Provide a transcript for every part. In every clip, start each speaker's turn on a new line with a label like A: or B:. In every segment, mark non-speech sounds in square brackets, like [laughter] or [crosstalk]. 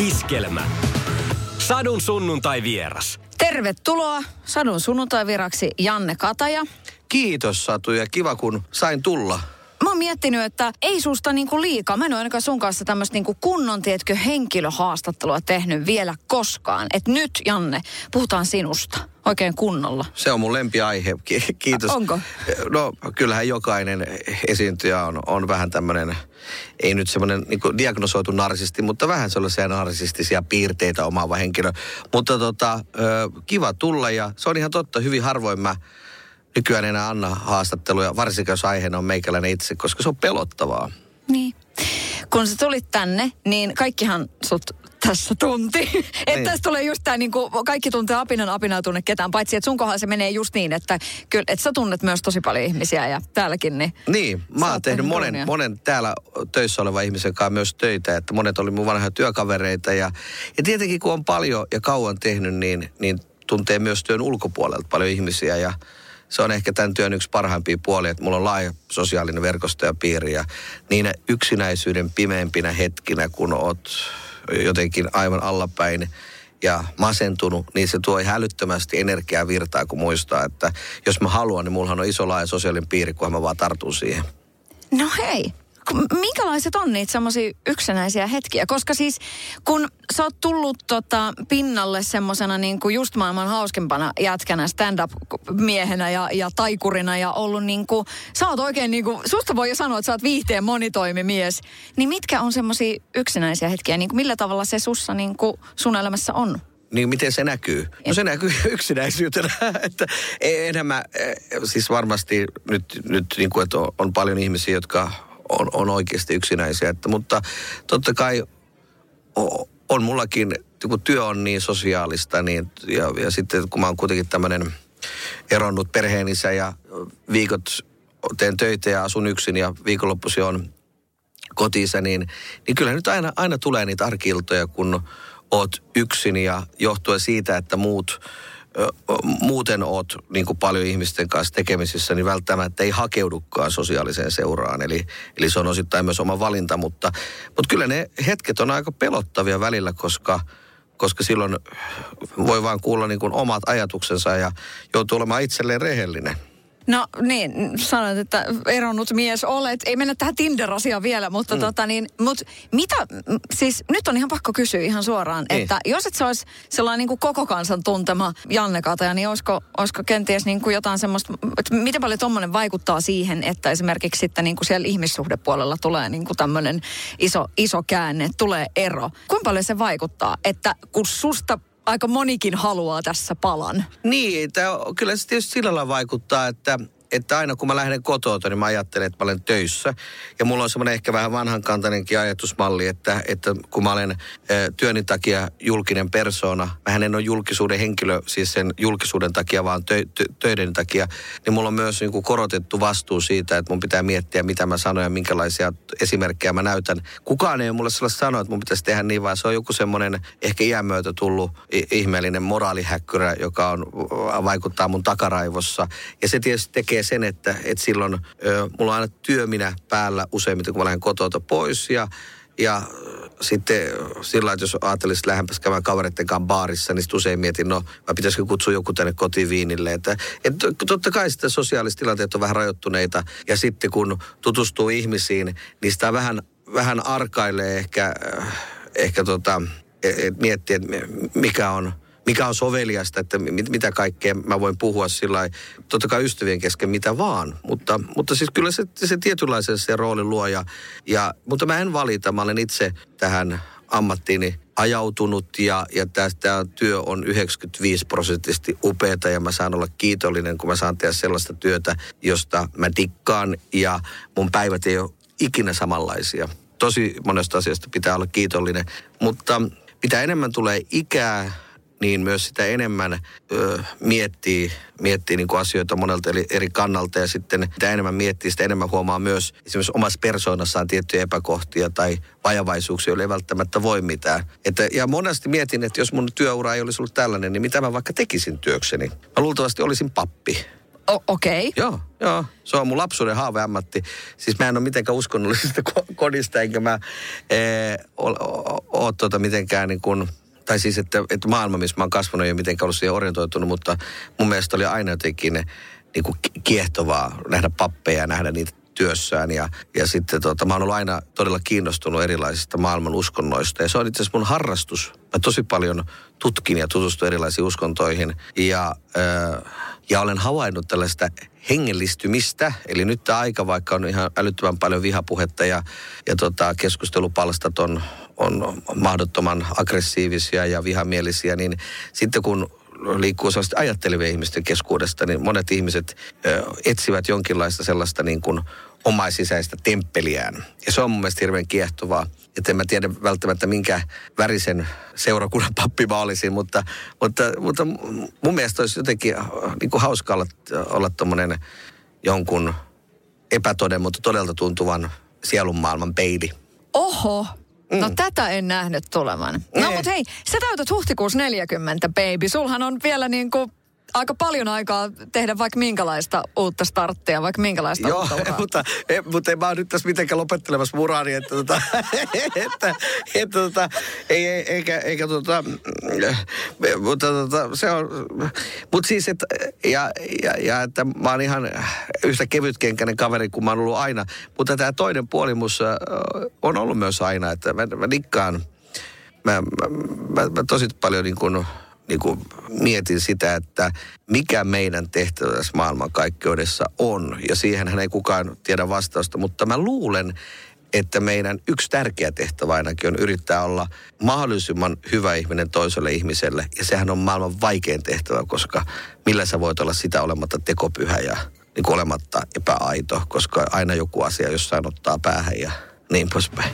A: Iskelmä. Sadun sunnuntai vieras.
B: Tervetuloa Sadun sunnuntaiviraksi Janne Kataja.
C: Kiitos Satu ja kiva kun sain tulla.
B: Mä oon miettinyt, että ei susta niinku liikaa. Mä en ole ainakaan sun kanssa tämmöistä niinku kunnon, tiedätkö, henkilöhaastattelua tehnyt vielä koskaan. Et nyt, Janne, puhutaan sinusta oikein kunnolla.
C: Se on mun lempiaihe. Ki- Kiitos.
B: Onko?
C: No kyllähän jokainen esiintyjä on, on vähän tämmöinen, ei nyt semmoinen niin diagnosoitu narsisti, mutta vähän sellaisia narsistisia piirteitä omaava henkilö. Mutta tota, kiva tulla ja se on ihan totta, hyvin harvoin mä nykyään enää anna haastatteluja, varsinkin jos aiheena on meikäläinen itse, koska se on pelottavaa.
B: Niin. Kun sä tulit tänne, niin kaikkihan sut tässä tunti. [laughs] että niin. tässä tulee just tämä, niin kuin, kaikki tuntee apinan, apina tunne ketään, paitsi että sun kohdalla se menee just niin, että, kyllä, että sä tunnet myös tosi paljon ihmisiä ja täälläkin. Niin,
C: niin mä oon tehnyt monen, monen täällä töissä oleva ihmisen kanssa myös töitä, että monet oli mun vanhoja työkavereita ja, ja tietenkin kun on paljon ja kauan tehnyt, niin, niin tuntee myös työn ulkopuolelta paljon ihmisiä ja se on ehkä tämän työn yksi parhaimpia puolia, että mulla on laaja sosiaalinen verkosto ja piiri. Ja niinä yksinäisyyden pimeimpinä hetkinä, kun oot jotenkin aivan allapäin ja masentunut, niin se tuo hälyttömästi energiaa virtaa, kun muistaa, että jos mä haluan, niin mullahan on iso laaja sosiaalinen piiri, kunhan mä vaan tartun siihen.
B: No hei, minkälaiset on niitä semmoisia yksinäisiä hetkiä? Koska siis kun sä oot tullut tota pinnalle semmosena niin kuin just maailman hauskempana jätkänä, stand-up-miehenä ja, ja taikurina ja ollut niin kuin, sä oot oikein niin kuin, susta voi jo sanoa, että sä oot viihteen monitoimimies. Niin mitkä on semmoisia yksinäisiä hetkiä? Niin kuin millä tavalla se sussa niin kuin sun elämässä on?
C: Niin miten se näkyy? No se näkyy [laughs] yksinäisyytenä, että enemmän, eh, siis varmasti nyt, nyt niin kuin, että on paljon ihmisiä, jotka on, on oikeasti yksinäisiä. Että, mutta totta kai on mullakin, kun työ on niin sosiaalista, niin, ja, ja sitten kun mä oon kuitenkin tämmöinen eronnut perheenissä ja viikot teen töitä ja asun yksin ja viikonloppuisin on kotiisa, niin, niin kyllä nyt aina, aina tulee niitä arkiltoja, kun oot yksin ja johtuen siitä, että muut muuten oot niin kuin paljon ihmisten kanssa tekemisissä, niin välttämättä ei hakeudukaan sosiaaliseen seuraan. Eli, eli se on osittain myös oma valinta, mutta, mutta kyllä ne hetket on aika pelottavia välillä, koska, koska silloin voi vaan kuulla niin kuin omat ajatuksensa ja joutuu olemaan itselleen rehellinen.
B: No niin, sanoit, että eronnut mies olet. Ei mennä tähän Tinder-asiaan vielä, mutta mm. tota niin, mut mitä, siis nyt on ihan pakko kysyä ihan suoraan, niin. että jos et se olisi sellainen niin kuin koko kansan tuntema Janne Kataja, niin olisiko, olisiko kenties niin kuin jotain semmoista, että miten paljon tuommoinen vaikuttaa siihen, että esimerkiksi sitten niin kuin siellä ihmissuhdepuolella tulee niin kuin tämmöinen iso, iso käänne, tulee ero. Kuinka paljon se vaikuttaa, että kun susta aika monikin haluaa tässä palan.
C: Niin, tämä, kyllä se tietysti sillä lailla vaikuttaa, että että aina kun mä lähden kotoa, niin mä ajattelen, että mä olen töissä. Ja mulla on semmoinen ehkä vähän vanhankantainenkin ajatusmalli, että, että kun mä olen työni takia julkinen persona, mä en ole julkisuuden henkilö, siis sen julkisuuden takia, vaan tö, tö, töiden takia, niin mulla on myös niin kuin korotettu vastuu siitä, että mun pitää miettiä, mitä mä sanon ja minkälaisia esimerkkejä mä näytän. Kukaan ei mulle sellaista sanoa, että mun pitäisi tehdä niin, vaan se on joku semmoinen ehkä iän myötä tullut ihmeellinen moraalihäkkyrä, joka on, vaikuttaa mun takaraivossa. Ja se tietysti tekee tekee sen, että, että silloin ö, mulla on aina työminä päällä useimmiten, kun mä lähden kotoa pois ja ja sitten sillä että jos ajattelisit lähempäs käymään kavereiden kanssa baarissa, niin usein mietin, no mä pitäisikö kutsua joku tänne kotiin viinille. Että, että totta kai sitten sosiaaliset tilanteet on vähän rajoittuneita ja sitten kun tutustuu ihmisiin, niin sitä vähän, vähän arkailee ehkä, ehkä tota, et e, miettiä, että mikä on mikä on soveliasta, että mit, mitä kaikkea mä voin puhua sillä totta kai ystävien kesken mitä vaan. Mutta, mutta siis kyllä se, se tietynlaisen se rooli luo ja, ja, mutta mä en valita, mä olen itse tähän ammattiini ajautunut ja, ja tämä työ on 95 prosenttisesti upeata ja mä saan olla kiitollinen, kun mä saan tehdä sellaista työtä, josta mä dikkaan ja mun päivät ei ole ikinä samanlaisia. Tosi monesta asiasta pitää olla kiitollinen, mutta mitä enemmän tulee ikää, niin myös sitä enemmän ö, miettii, miettii niin kuin asioita monelta eri, eri kannalta ja sitten mitä enemmän miettii, sitä enemmän huomaa myös esimerkiksi omassa persoonassaan tiettyjä epäkohtia tai vajavaisuuksia, joille ei välttämättä voi mitään. Että, ja monesti mietin, että jos mun työura ei olisi ollut tällainen, niin mitä mä vaikka tekisin työkseni. Mä luultavasti olisin pappi
B: Okei. Okay.
C: Joo, joo. Se on mun lapsuuden haaveammatti. Siis mä en ole mitenkään uskonnollisesta ko- kodista, enkä mä ee, ole o, tota mitenkään niin kuin, tai siis, että, että maailma, missä mä oon kasvanut, ole mitenkään ollut siihen orientoitunut, mutta mun mielestä oli aina jotenkin niin kuin kiehtovaa nähdä pappeja ja nähdä niitä työssään. Ja, ja sitten tota, mä oon ollut aina todella kiinnostunut erilaisista maailman uskonnoista. Ja se on itse asiassa mun harrastus. Mä tosi paljon tutkin ja tutustun erilaisiin uskontoihin. Ja, äh, ja olen havainnut tällaista hengellistymistä. Eli nyt tämä aika, vaikka on ihan älyttömän paljon vihapuhetta ja, ja tota, keskustelupalstat on, on mahdottoman aggressiivisia ja vihamielisiä, niin sitten kun liikkuu sellaista ajattelevien ihmisten keskuudesta, niin monet ihmiset ö, etsivät jonkinlaista sellaista niin kuin omaisisäistä temppeliään. Ja se on mun mielestä hirveän kiehtovaa. Että en mä tiedä välttämättä minkä värisen seurakunnan pappi mä olisin, mutta, mutta, mutta mun mielestä olisi jotenkin niin kuin hauska olla, olla tommonen jonkun epätoden, mutta todella tuntuvan sielunmaailman peili.
B: Oho, No mm. tätä en nähnyt tulevan. No
C: Nee.
B: mut hei, sä täytät huhtikuussa 40, baby. Sulhan on vielä niinku aika paljon aikaa tehdä vaikka minkälaista uutta starttia, vaikka minkälaista
C: Joo,
B: uutta uraa. [laughs]
C: mutta, e, mutta en mä ole nyt tässä mitenkään lopettelemassa muraani, että, tota, [laughs] että, että tota, ei, ei, eikä, eikä tota, mm, mutta tota, se on, mutta siis, että, ja, ja, ja, että mä oon ihan yhtä kevytkenkäinen kaveri kuin mä oon ollut aina, mutta tämä toinen puoli musta on ollut myös aina, että mä, mä nikkaan, mä, mä, mä, mä tosi paljon niin kuin, niin kuin mietin sitä, että mikä meidän tehtävä tässä maailmankaikkeudessa on. Ja siihenhän ei kukaan tiedä vastausta, mutta mä luulen, että meidän yksi tärkeä tehtävä ainakin on yrittää olla mahdollisimman hyvä ihminen toiselle ihmiselle. Ja sehän on maailman vaikein tehtävä, koska millä sä voit olla sitä olematta tekopyhä ja niin olematta epäaito, koska aina joku asia jossain ottaa päähän ja niin poispäin.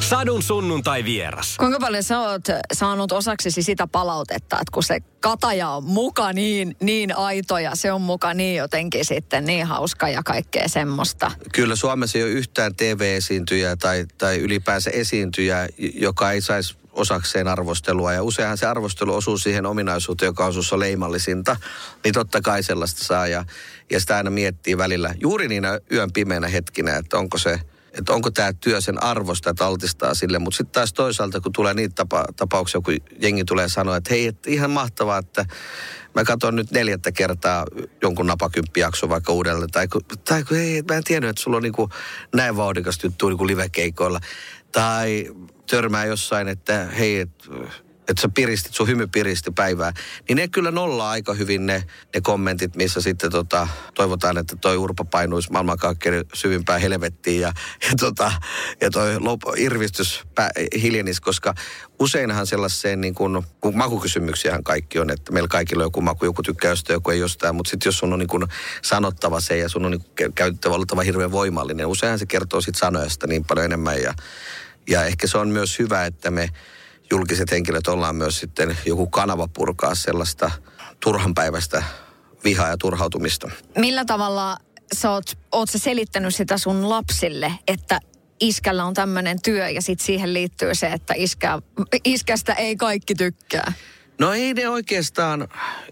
A: Sadun sunnuntai vieras.
B: Kuinka paljon sä oot saanut osaksesi sitä palautetta, että kun se kataja on muka niin, niin aito ja se on muka niin jotenkin sitten niin hauska ja kaikkea semmoista.
C: Kyllä Suomessa ei ole yhtään TV-esiintyjää tai, tai ylipäänsä esiintyjää, joka ei saisi osakseen arvostelua. Ja useinhan se arvostelu osuu siihen ominaisuuteen, joka on sussa leimallisinta. Niin totta kai sellaista saa. Ja, ja sitä aina miettii välillä juuri niinä yön pimeänä hetkinä, että onko se että onko tämä työ sen arvosta, että altistaa sille. Mutta sitten taas toisaalta, kun tulee niitä tapa, tapauksia, kun jengi tulee sanoa, että hei, että ihan mahtavaa, että mä katson nyt neljättä kertaa jonkun napakymppijakson vaikka uudelleen. Tai tai kun hei, mä en tiennyt, että sulla on niin kuin näin vauhdikas juttu niin kuin livekeikoilla. Tai törmää jossain, että hei, että että sä piristit, sun hymy piristi päivää, niin ne kyllä nollaa aika hyvin ne, ne kommentit, missä sitten tota, toivotaan, että toi Urpa painuisi maailmankaikkeuden syvimpään helvettiin ja, ja, tota, ja toi lop, irvistys pä, hiljenisi, koska useinhan sellaiseen niin kuin, kun makukysymyksiähän kaikki on, että meillä kaikilla on joku maku, joku tykkää jostain, joku ei jostain, mutta sitten jos sun on niin kuin sanottava se ja sun on niin käytettävä oltava hirveän voimallinen, useinhan se kertoo sit sanoista niin paljon enemmän ja, ja ehkä se on myös hyvä, että me julkiset henkilöt ollaan myös sitten joku kanava purkaa sellaista turhanpäiväistä vihaa ja turhautumista.
B: Millä tavalla sä oot, oot sä selittänyt sitä sun lapsille, että iskällä on tämmöinen työ ja sitten siihen liittyy se, että iskä, iskästä ei kaikki tykkää?
C: No ei ne oikeastaan,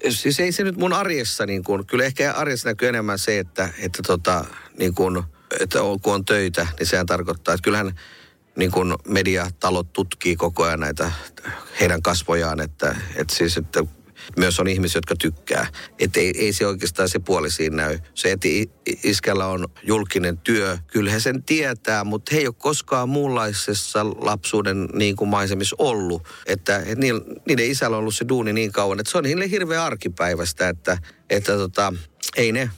C: siis ei se nyt mun arjessa niin kuin, kyllä ehkä arjessa näkyy enemmän se, että, että tota, niin kuin, että kun on töitä, niin sehän tarkoittaa, että kyllähän niin kuin mediatalot tutkii koko ajan näitä heidän kasvojaan, että, että siis, että myös on ihmisiä, jotka tykkää. Että ei, ei se oikeastaan se puoli siinä näy. Se, että iskällä on julkinen työ, kyllä he sen tietää, mutta he ei ole koskaan muunlaisessa lapsuuden niin kuin maisemissa ollut. Että, niillä, niiden isällä on ollut se duuni niin kauan, että se on niille hirveän arkipäivästä, että, että tota, ei ne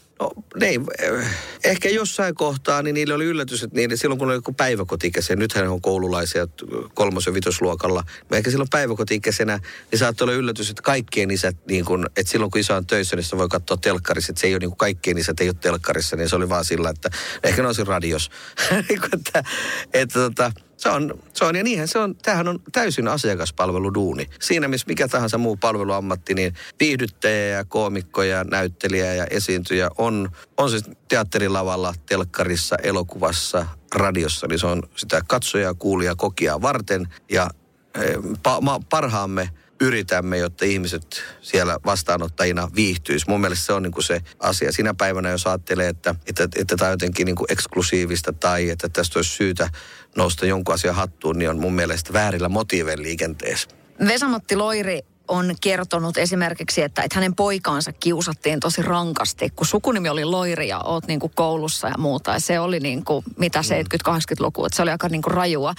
C: ne ei, eh, ehkä jossain kohtaa, niin niille oli yllätys, että niille, silloin kun oli joku päiväkotikäisiä, nythän on koululaisia kolmos- ja vitosluokalla, mutta ehkä silloin päiväkotikäisenä, niin saattoi olla yllätys, että kaikkien isät, niin kun, että silloin kun isä on töissä, niin sitä voi katsoa telkkarissa, että se ei ole niin kuin kaikkien isät ei ole telkkarissa, niin se oli vaan sillä, että ehkä ne olisi radios. [laughs] Niin kuin, että, että tota, se on, se on, ja niinhän se on, tämähän on täysin asiakaspalveluduuni. Siinä missä mikä tahansa muu palveluammatti, niin viihdyttäjä ja koomikko ja näyttelijä ja esiintyjä on, on se teatterilavalla, telkkarissa, elokuvassa, radiossa, niin se on sitä katsojaa, kuulia, kokia varten ja pa, ma, parhaamme yritämme, jotta ihmiset siellä vastaanottajina viihtyisi. Mun mielestä se on niin kuin se asia. Sinä päivänä, jos ajattelee, että, että, että tämä on jotenkin niin kuin eksklusiivista tai että tästä olisi syytä nousta jonkun asian hattuun, niin on mun mielestä väärillä motiiveilla liikenteessä.
B: Vesamatti Loiri on kertonut esimerkiksi, että, että hänen poikaansa kiusattiin tosi rankasti, kun sukunimi oli Loiri ja oot niin kuin koulussa ja muuta. Ja se oli niin kuin, mitä 70-80-luku, että se oli aika niin kuin rajua.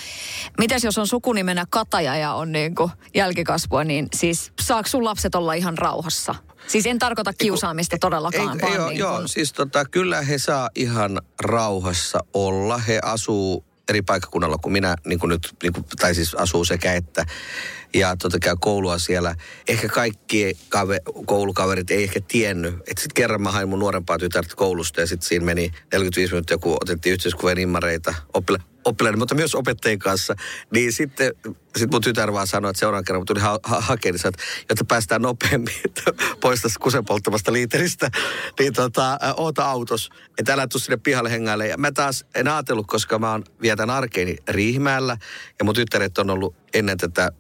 B: Mitäs jos on sukunimenä Kataja ja on niin kuin jälkikasvua, niin siis saako sun lapset olla ihan rauhassa? Siis en tarkoita kiusaamista todellakaan,
C: ei,
B: vaan
C: joo,
B: niin
C: joo,
B: kuin,
C: siis tota, kyllä he saa ihan rauhassa olla. He asuu eri paikkakunnalla kuin minä, niin kuin nyt, niin kuin, tai siis asuu sekä että. Ja tota, käy koulua siellä. Ehkä kaikki kave, koulukaverit ei ehkä tiennyt. Että sitten kerran mä hain mun nuorempaa tytärtä koulusta ja sitten siinä meni 45 minuuttia, kun otettiin yhteiskuvien immareita oppila, oppilaiden, mutta myös opettajien kanssa. Niin sitten sit mun tytär vaan sanoi, että seuraavan kerran, tuli ha- ha- hakemaan, niin että jotta päästään nopeammin [laughs] pois tästä kusen polttamasta liiteristä, niin tota, oota autos, että älä tuu sinne pihalle hengaille. Ja mä taas en ajatellut, koska mä oon vietän arkeeni Riihimäellä, ja mun tyttäret on ollut ennen tätä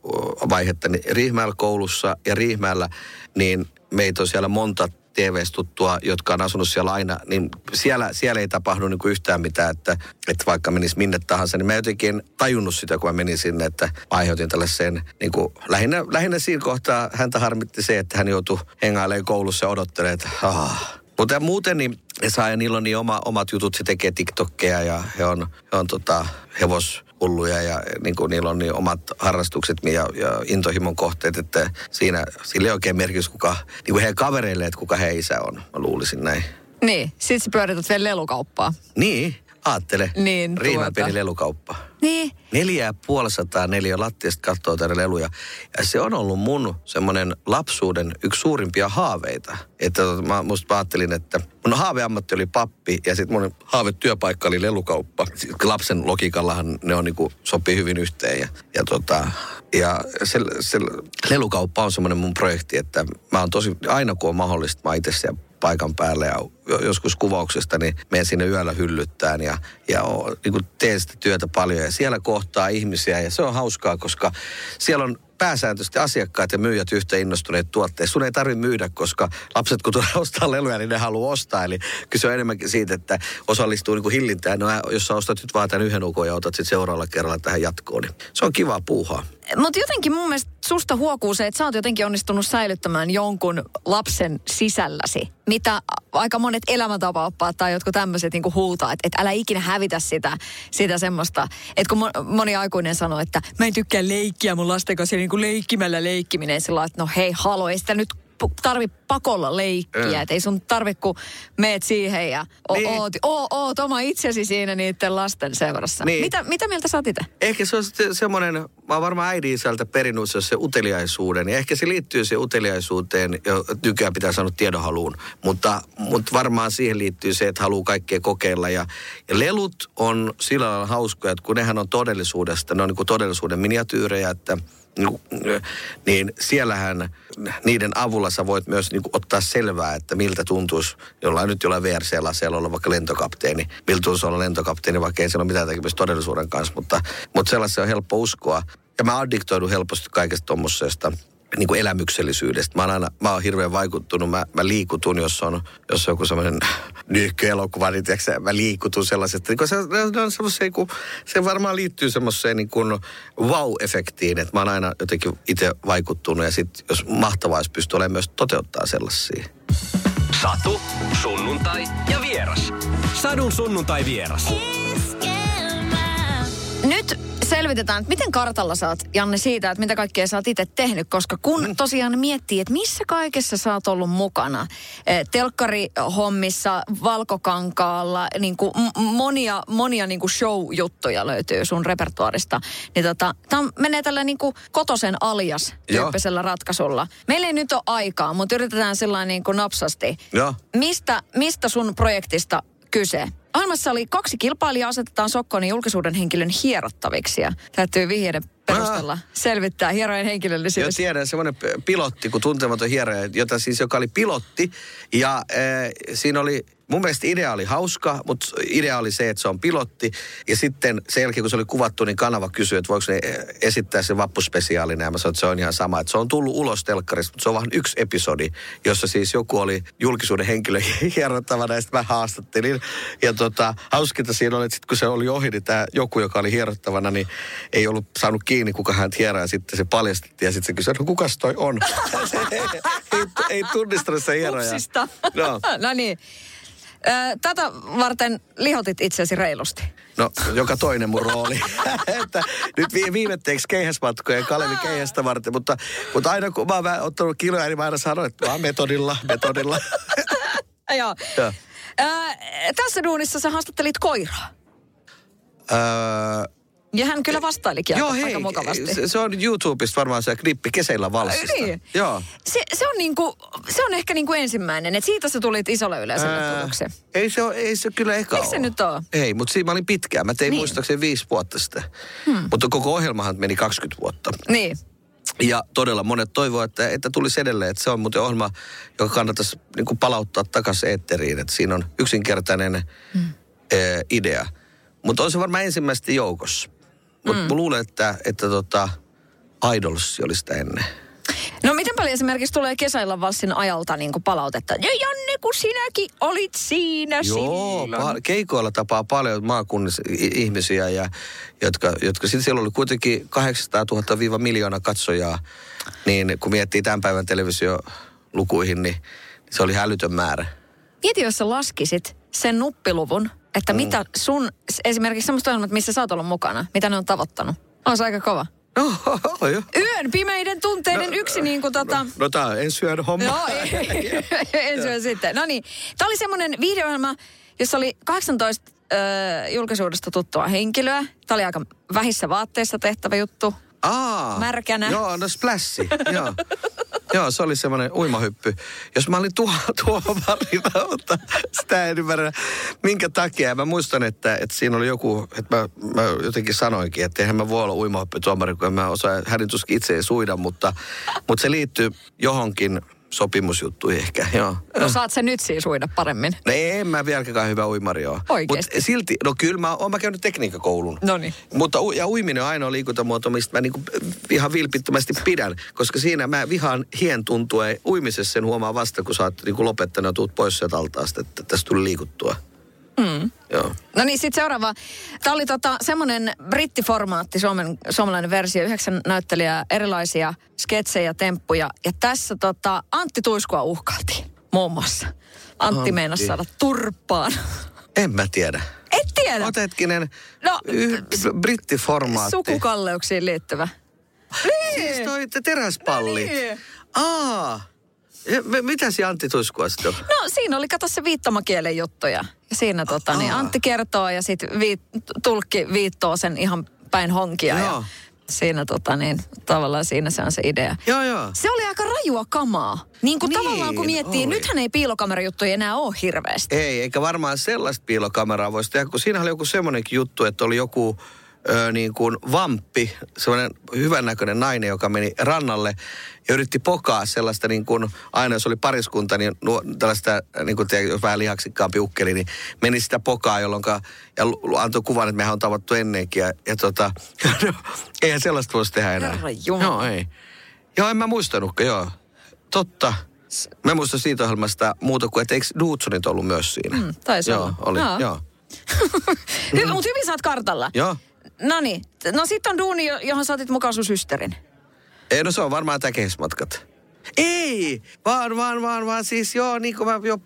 C: vaihetta niin Riihimäellä koulussa, ja Riihimäellä, niin meitä on siellä monta TV-tuttua, jotka on asunut siellä aina, niin siellä, siellä ei tapahdu niin kuin yhtään mitään, että, että vaikka menisi minne tahansa, niin mä jotenkin en tajunnut sitä, kun mä menin sinne, että aiheutin tällaiseen, niin kuin, lähinnä, lähinnä siinä kohtaa häntä harmitti se, että hän joutui hengailemaan koulussa ja odottelee, että ah. Mutta muuten niin ne saa ja niillä on niin oma, omat jutut, se tekee TikTokkeja ja he on, he on tota, hevos, hulluja ja niin kuin niillä on niin omat harrastukset ja, ja intohimon kohteet, että siinä sillä ei oikein merkitys, kuka, niin kuin heidän kavereille, että kuka he isä on. Mä luulisin näin.
B: Niin, sit sä pyörität vielä lelukauppaa.
C: Niin, aattele.
B: Niin,
C: Riihimäen
B: tuota.
C: pieni lelukauppa.
B: Niin,
C: Neljä ja puoli sataa neljä lattiasta katsoo tänne leluja. Ja se on ollut mun semmoinen lapsuuden yksi suurimpia haaveita. Että tota, mä, musta mä ajattelin, että mun haaveammatti oli pappi ja sitten mun haavetyöpaikka oli lelukauppa. Lapsen logiikallahan ne on niinku, sopii hyvin yhteen. Ja, ja, tota, ja se, se lelukauppa on semmoinen mun projekti, että mä oon tosi, aina kun on mahdollista, mä itse siellä paikan päälle ja jo- joskus kuvauksesta, niin menen sinne yöllä hyllyttään ja, ja niin teen sitä työtä paljon. Ja siellä kohtaa ihmisiä ja se on hauskaa, koska siellä on pääsääntöisesti asiakkaat ja myyjät yhtä innostuneet tuotteista. Sun ei tarvitse myydä, koska lapset kun tulee ostaa leluja, niin ne haluaa ostaa. Eli kyse on enemmänkin siitä, että osallistuu niin kuin hillintään. No, jos sä ostat nyt vaan tämän yhden ukon ja otat sitten seuraavalla kerralla tähän jatkoon, niin se on kiva puuhaa.
B: Mutta jotenkin mun mielestä susta huokuu se, että sä oot jotenkin onnistunut säilyttämään jonkun lapsen sisälläsi. Mitä aika monet elämäntapaoppaat tai jotkut tämmöiset niinku huutaa, että, että älä ikinä hävitä sitä, sitä semmoista. Että kun mo- moni aikuinen sanoo, että mä en tykkää leikkiä mun lasten kanssa, niin kuin leikkimällä leikkiminen. Sillä että no hei, halo, ei sitä nyt tarvi pakolla leikkiä.
C: Mm.
B: Että ei sun tarvi, kun meet siihen ja o-
C: Niin.
B: oot, o- oot oma itsesi siinä niiden lasten seurassa.
C: Niin.
B: Mitä, mitä mieltä sä oot itse?
C: Ehkä se on semmoinen, mä oon varmaan äidin isältä perinnyt se, se uteliaisuuden. Ja ehkä se liittyy siihen uteliaisuuteen, jo nykyään pitää sanoa tiedonhaluun. Mutta, mutta varmaan siihen liittyy se, että haluaa kaikkea kokeilla. Ja, ja lelut on sillä lailla hauskoja, että kun nehän on todellisuudesta, ne on niin kuin todellisuuden miniatyyrejä, että niin, niin siellähän niiden avulla sä voit myös niin kuin ottaa selvää, että miltä tuntuisi jollain nyt jollain VRC-laseella olla vaikka lentokapteeni. Miltä tuntuisi olla lentokapteeni, vaikka ei siellä ole mitään tekemistä todellisuuden kanssa, mutta, mutta sellaisia on helppo uskoa. Ja mä addiktoidun helposti kaikesta tuommoisesta niin kuin elämyksellisyydestä. Mä oon aina, mä oon hirveän vaikuttunut, mä, mä liikutun, jos on, jos on joku semmoinen [laughs] nyyhkyelokuva, niin tiedätkö, sä, mä liikutun sellaisesta. Niin se, ne on semmoisia, kun, se varmaan liittyy semmoiseen niin kuin wow-efektiin, että mä oon aina jotenkin itse vaikuttunut ja sitten jos mahtavaa olisi pystyä olemaan myös toteuttaa sellaisia.
A: Satu, sunnuntai ja vieras. Sadun sunnuntai vieras.
B: Nyt selvitetään, että miten kartalla saat, Janne, siitä, että mitä kaikkea sä oot itse tehnyt, koska kun tosiaan miettii, että missä kaikessa sä oot ollut mukana, eh, telkkarihommissa, valkokankaalla, niin kuin monia, monia niin kuin show-juttuja löytyy sun repertuarista, niin tota, tämä menee tällä niin kuin kotosen alias tyyppisellä ratkaisulla. Meillä ei nyt ole aikaa, mutta yritetään sillä niin kuin napsasti.
C: Joo.
B: Mistä, mistä sun projektista kyse? Ohjelmassa oli kaksi kilpailijaa, asetetaan Sokkoon julkisuuden henkilön hierottaviksi ja täytyy vihjeiden perusteella selvittää hierojen
C: Joo,
B: henkilöllisyys.
C: tiedän, semmoinen pilotti, kun tuntematon hieroja, jota siis, joka oli pilotti. Ja äh, siinä oli, mun mielestä idea oli hauska, mutta idea oli se, että se on pilotti. Ja sitten sen jälkeen, kun se oli kuvattu, niin kanava kysyi, että voiko ne äh, esittää sen vappuspesiaalina. Ja mä sanoin, että se on ihan sama. Että se on tullut ulos telkkarista, mutta se on vain yksi episodi, jossa siis joku oli julkisuuden henkilö [laughs] hierottavana ja sitten mä haastattelin. Ja tota, hauskinta siinä oli, että sit kun se oli ohi, niin tämä joku, joka oli hierottavana, niin ei ollut saanut kiinni, kuka hän hierää. Ja sitten se paljastettiin ja sitten se kysyi, no kukas toi on? [laughs] se ei, ei, tunnistanut sitä hieroja. No. [laughs]
B: no niin. Tätä varten lihotit itsesi reilusti.
C: No, joka toinen mun rooli. [laughs] että nyt vi- viimetteeksi keihäsmatkoja ja Kalevi keihästä varten, mutta, mutta aina kun mä oon ottanut kiloja, niin mä aina sanon, että vaan metodilla, metodilla. [laughs]
B: Joo.
C: Joo.
B: Ö, tässä duunissa sä haastattelit koiraa.
C: öö,
B: Ja hän kyllä vastailikin
C: joo,
B: aika,
C: hei,
B: aika mukavasti.
C: se, se, on YouTubesta varmaan se klippi kesällä valssista.
B: Niin.
C: Joo.
B: Se, se, on niinku, se on ehkä niinku ensimmäinen, että siitä sä tulit isolle yleisölle tutuksi.
C: ei, se ole, ei se kyllä eka
B: Miksi se nyt on?
C: Ei, mutta siinä mä olin pitkään. Mä tein
B: Niin.
C: muistaakseni viisi vuotta sitä. Hmm. Mutta koko ohjelmahan meni 20 vuotta.
B: Niin.
C: Ja todella monet toivoo, että, että tulisi edelleen. Että se on muuten ohjelma, joka kannattaisi niin kuin palauttaa takaisin eetteriin. Että siinä on yksinkertainen mm. e, idea. Mutta on se varmaan ensimmäistä joukossa. Mutta mm. mä luulen, että, että tota, Idols oli sitä ennen.
B: No miten paljon esimerkiksi tulee kesäillä valssin ajalta niin palautetta? Ja Janne, kun sinäkin olit siinä
C: Joo,
B: silloin.
C: pa- keikoilla tapaa paljon maakunnissa ihmisiä, ja, jotka, jotka sitten siellä oli kuitenkin 800 000 viiva miljoona katsojaa. Niin kun miettii tämän päivän televisiolukuihin, niin se oli hälytön määrä.
B: Mieti, jos sä laskisit sen nuppiluvun, että mm. mitä sun, esimerkiksi semmoista ohjelmat, missä sä oot ollut mukana, mitä ne on tavoittanut. On se aika kova.
C: No, jo.
B: Yön pimeiden tunteiden no, yksi niin kuin tota...
C: No, no tää on ensi yön homma.
B: Joo, [laughs] [laughs] ensi yön sitten. No niin, tämä oli semmoinen videoilma, jossa oli 18 ö, julkisuudesta tuttua henkilöä. Tämä oli aika vähissä vaatteissa tehtävä juttu.
C: Aa,
B: Märkänä.
C: Joo, no splassi, joo. Joo, se oli semmoinen uimahyppy. Jos mä olin tuo, tuomarina, mutta sitä en ymmärrä, minkä takia. Mä muistan, että, että siinä oli joku, että mä, mä jotenkin sanoinkin, että eihän mä voi olla uimahyppytuomari, kun mä osaa hänen tuskin itse ei suida, mutta, mutta se liittyy johonkin sopimusjuttuihin ehkä, joo.
B: No saat sen nyt siis uida paremmin.
C: No en mä vieläkään hyvä uimari ole.
B: Oikeesti?
C: Mutta silti, no kyllä mä oon mä käynyt tekniikkakoulun.
B: Noniin.
C: Mutta u- ja uiminen on ainoa liikuntamuoto, mistä mä niinku ihan vilpittömästi pidän. Koska siinä mä vihaan hien tuntua. Uimisessa sen huomaa vasta, kun sä oot niinku lopettanut ja tuut pois sieltä altaasta, että tästä tuli liikuttua. Mm. Joo.
B: No niin, sitten seuraava. Tämä oli tota, semmoinen brittiformaatti, Suomen, suomalainen versio, yhdeksän näyttelijää, erilaisia sketsejä, temppuja. Ja tässä tota, Antti Tuiskua uhkailtiin muun muassa. Antti, Antti. Meinasi saada turppaan.
C: En mä tiedä.
B: Et tiedä.
C: Oot hetkinen,
B: No,
C: y- brittiformaatti.
B: Sukukalleuksiin liittyvä.
C: Siis toi te- teräspallit.
B: Niin.
C: Aa. Ja me- Mitä se Antti Tuiskua sitten on?
B: No siinä oli, kato se viittomakielen juttuja. Ja siinä tota, niin. Antti kertoo ja sitten viit, tulkki viittoo sen ihan päin honkia. Ja
C: Joo.
B: siinä tota, niin, tavallaan siinä se on se idea.
C: Joo, joo.
B: Se oli aika rajua kamaa. Niin kuin
C: Niin,
B: tavallaan kun miettii,
C: oli.
B: nythän ei piilokamerajuttuja enää ole hirveästi.
C: Ei, eikä varmaan sellaista piilokameraa voisi tehdä, kun siinä oli joku semmoinenkin juttu, että oli joku ö, niin kuin vamppi, semmoinen hyvännäköinen nainen, joka meni rannalle ja yritti pokaa sellaista niin kuin, aina jos oli pariskunta, niin nuo, tällaista, niin kuin tiedä, jos vähän lihaksikkaampi ukkeli, niin meni sitä pokaa, jolloin ja antoi kuvan, että mehän on tavattu ennenkin ja, ja tota, [laughs] eihän sellaista voisi tehdä enää.
B: Herra Jumala.
C: Joo, ei. Joo, en mä muistanutkaan, joo. Totta. Mä en muista siitä ohjelmasta muuta kuin, että eikö Dudsonit ollut myös siinä?
B: Mm, taisi
C: joo,
B: olla.
C: oli,
B: Joo.
C: joo. [laughs]
B: Hyvä, mutta hyvin sä oot kartalla.
C: Joo.
B: No niin. No sitten on duuni, jo- johon sä otit mukaan sun systerin.
C: Ei, no se on varmaan tämä kehysmatkat. Ei, vaan, vaan, vaan, vaan siis joo, niin kuin mä jo,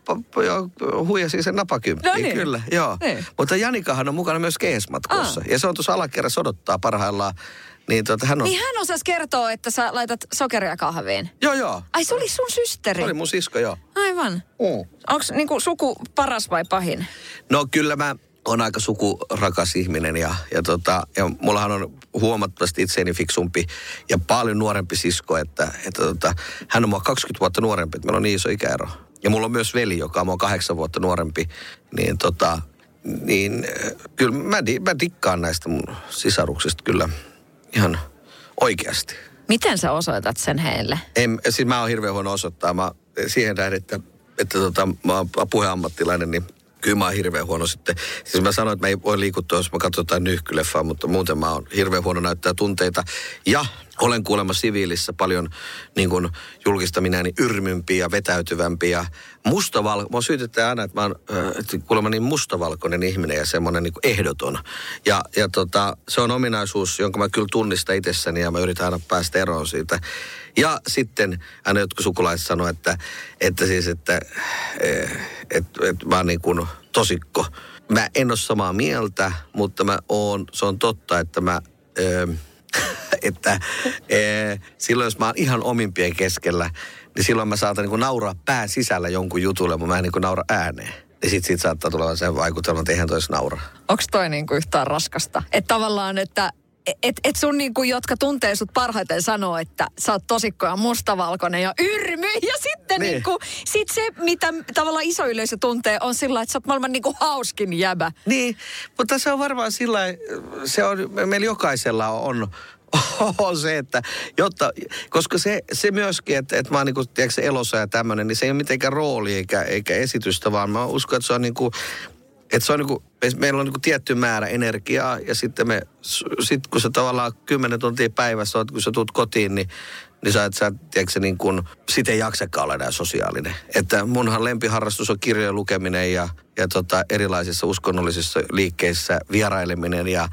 C: jo huijasin sen napakymppiin,
B: No niin.
C: kyllä, joo.
B: Niin.
C: Mutta Janikahan on mukana myös kehysmatkossa. Ja se on tuossa alakerrassa odottaa parhaillaan. Niin tota, hän on...
B: Niin hän osasi kertoa, että sä laitat sokeria kahviin.
C: Joo, joo.
B: Ai se oli sun systeri.
C: Se oli mun sisko, joo.
B: Aivan.
C: Mm.
B: Onko niinku suku paras vai pahin?
C: No kyllä mä on aika sukurakas ihminen ja, ja, tota, ja mullahan on huomattavasti itseäni fiksumpi ja paljon nuorempi sisko, että, että tota, hän on mua 20 vuotta nuorempi, että meillä on niin iso ikäero. Ja mulla on myös veli, joka on mua kahdeksan vuotta nuorempi, niin tota, niin kyllä mä, di, mä dikkaan näistä mun sisaruksista kyllä ihan Oikeasti.
B: Miten sä osoitat sen heille?
C: En, siis mä oon hirveän huono osoittaa. Mä, siihen nähden, että, että tota, mä oon puheammattilainen, niin kyllä mä oon hirveän huono sitten. Siis mä sanoin, että mä ei voi liikuttua, jos mä katsotaan nyhkyleffaa, mutta muuten mä oon hirveän huono näyttää tunteita. Ja olen kuulemma siviilissä paljon niin kuin julkista minäni yrmympi ja vetäytyvämpi ja mustavalko. Mä syytetään aina, että mä oon äh, kuulemma niin mustavalkoinen ihminen ja semmoinen niin ehdoton. Ja, ja tota, se on ominaisuus, jonka mä kyllä tunnistan itsessäni ja mä yritän aina päästä eroon siitä. Ja sitten aina jotkut sukulaiset sanoo, että, että siis, että, että, että, että mä oon niin kuin tosikko. Mä en ole samaa mieltä, mutta mä oon, se on totta, että mä... Öö, [laughs] että e, silloin jos mä oon ihan omimpien keskellä, niin silloin mä saatan niin kuin nauraa pää sisällä jonkun jutulle, mutta mä en niin kuin naura ääneen. Ja sit siitä saattaa tulla se vaikutelma, että eihän tois naura.
B: Onko toi niinku yhtään raskasta? Että tavallaan, että et, et sun niinku, jotka tuntee sut parhaiten sanoo, että sä oot tosikko ja mustavalkoinen ja yrmy. Ja sitten niin. niinku, sit se, mitä tavallaan iso yleisö tuntee, on sillä, että sä oot maailman niinku hauskin jäbä.
C: Niin, mutta se on varmaan sillä se on, meillä jokaisella on, [laughs] on se, että jotta, koska se, se myöskin, että, että mä oon niin kuin, tiedätkö, elossa ja tämmöinen, niin se ei ole mitenkään rooli eikä, eikä esitystä, vaan mä uskon, että se on niin että se on niin kuin, meillä on niin kuin tietty määrä energiaa ja sitten me, sit kun sä tavallaan kymmenen tuntia päivässä oot, kun sä tulet kotiin, niin niin sä, et, sä tiedätkö, niin kun, sit ei jaksakaan olla enää sosiaalinen. Että munhan lempiharrastus on kirjojen lukeminen ja, ja tota, erilaisissa uskonnollisissa liikkeissä vieraileminen ja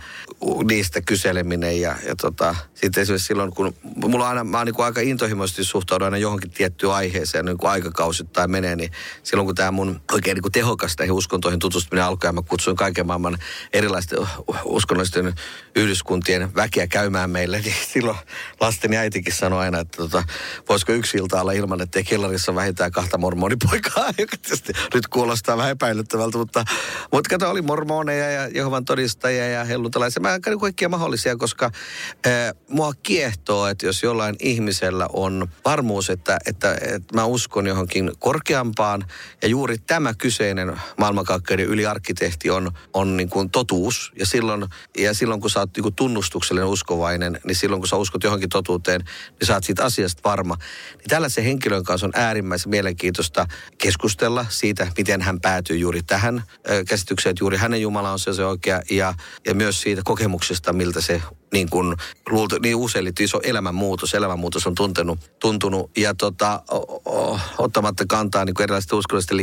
C: niistä kyseleminen. Ja, ja tota, sitten esimerkiksi silloin, kun mulla aina, mä niin aika intohimoisesti suhtaudun aina johonkin tiettyyn aiheeseen, niin kun aikakausittain menee, niin silloin kun tämä mun oikein niin tehokas näihin uskontoihin tutustuminen alkoi, ja mä kutsuin kaiken maailman erilaisten uskonnollisten yhdyskuntien väkeä käymään meille, [laughs] niin silloin lasteni äitikin sanoi aina, että tota, voisiko yksi ilta olla ilman, että kellarissa vähintään kahta mormonipoikaa, [laughs] joka tietysti nyt kuulostaa vähän epäilyttävältä, mutta, mutta kato, oli mormoneja ja Jehovan todistajia ja helluntalaisia. Mä käyn kaikkia mahdollisia, koska äh, mua kiehtoo, että jos jollain ihmisellä on varmuus, että, että, että mä uskon johonkin korkeampaan ja juuri tämä kyseinen maailmankaikkeuden yliarkkitehti on, on niin kuin totuus ja silloin, ja silloin kun sä oot niin kuin tunnustuksellinen uskovainen, niin silloin kun sä uskot johonkin totuuteen, niin sä oot siitä asiasta varma. Niin tällaisen henkilön kanssa on äärimmäisen mielenkiintoista keskustella siitä, miten hän päätyy juuri tähän käsitykseen, että juuri hänen Jumala on se, se oikea, ja, ja myös siitä kokemuksesta, miltä se niin kuin luultu, niin usein liittyy iso elämänmuutos. Elämänmuutos on tuntenut, tuntunut ja tota, o, o, ottamatta kantaa niin erilaisten uskonnollisten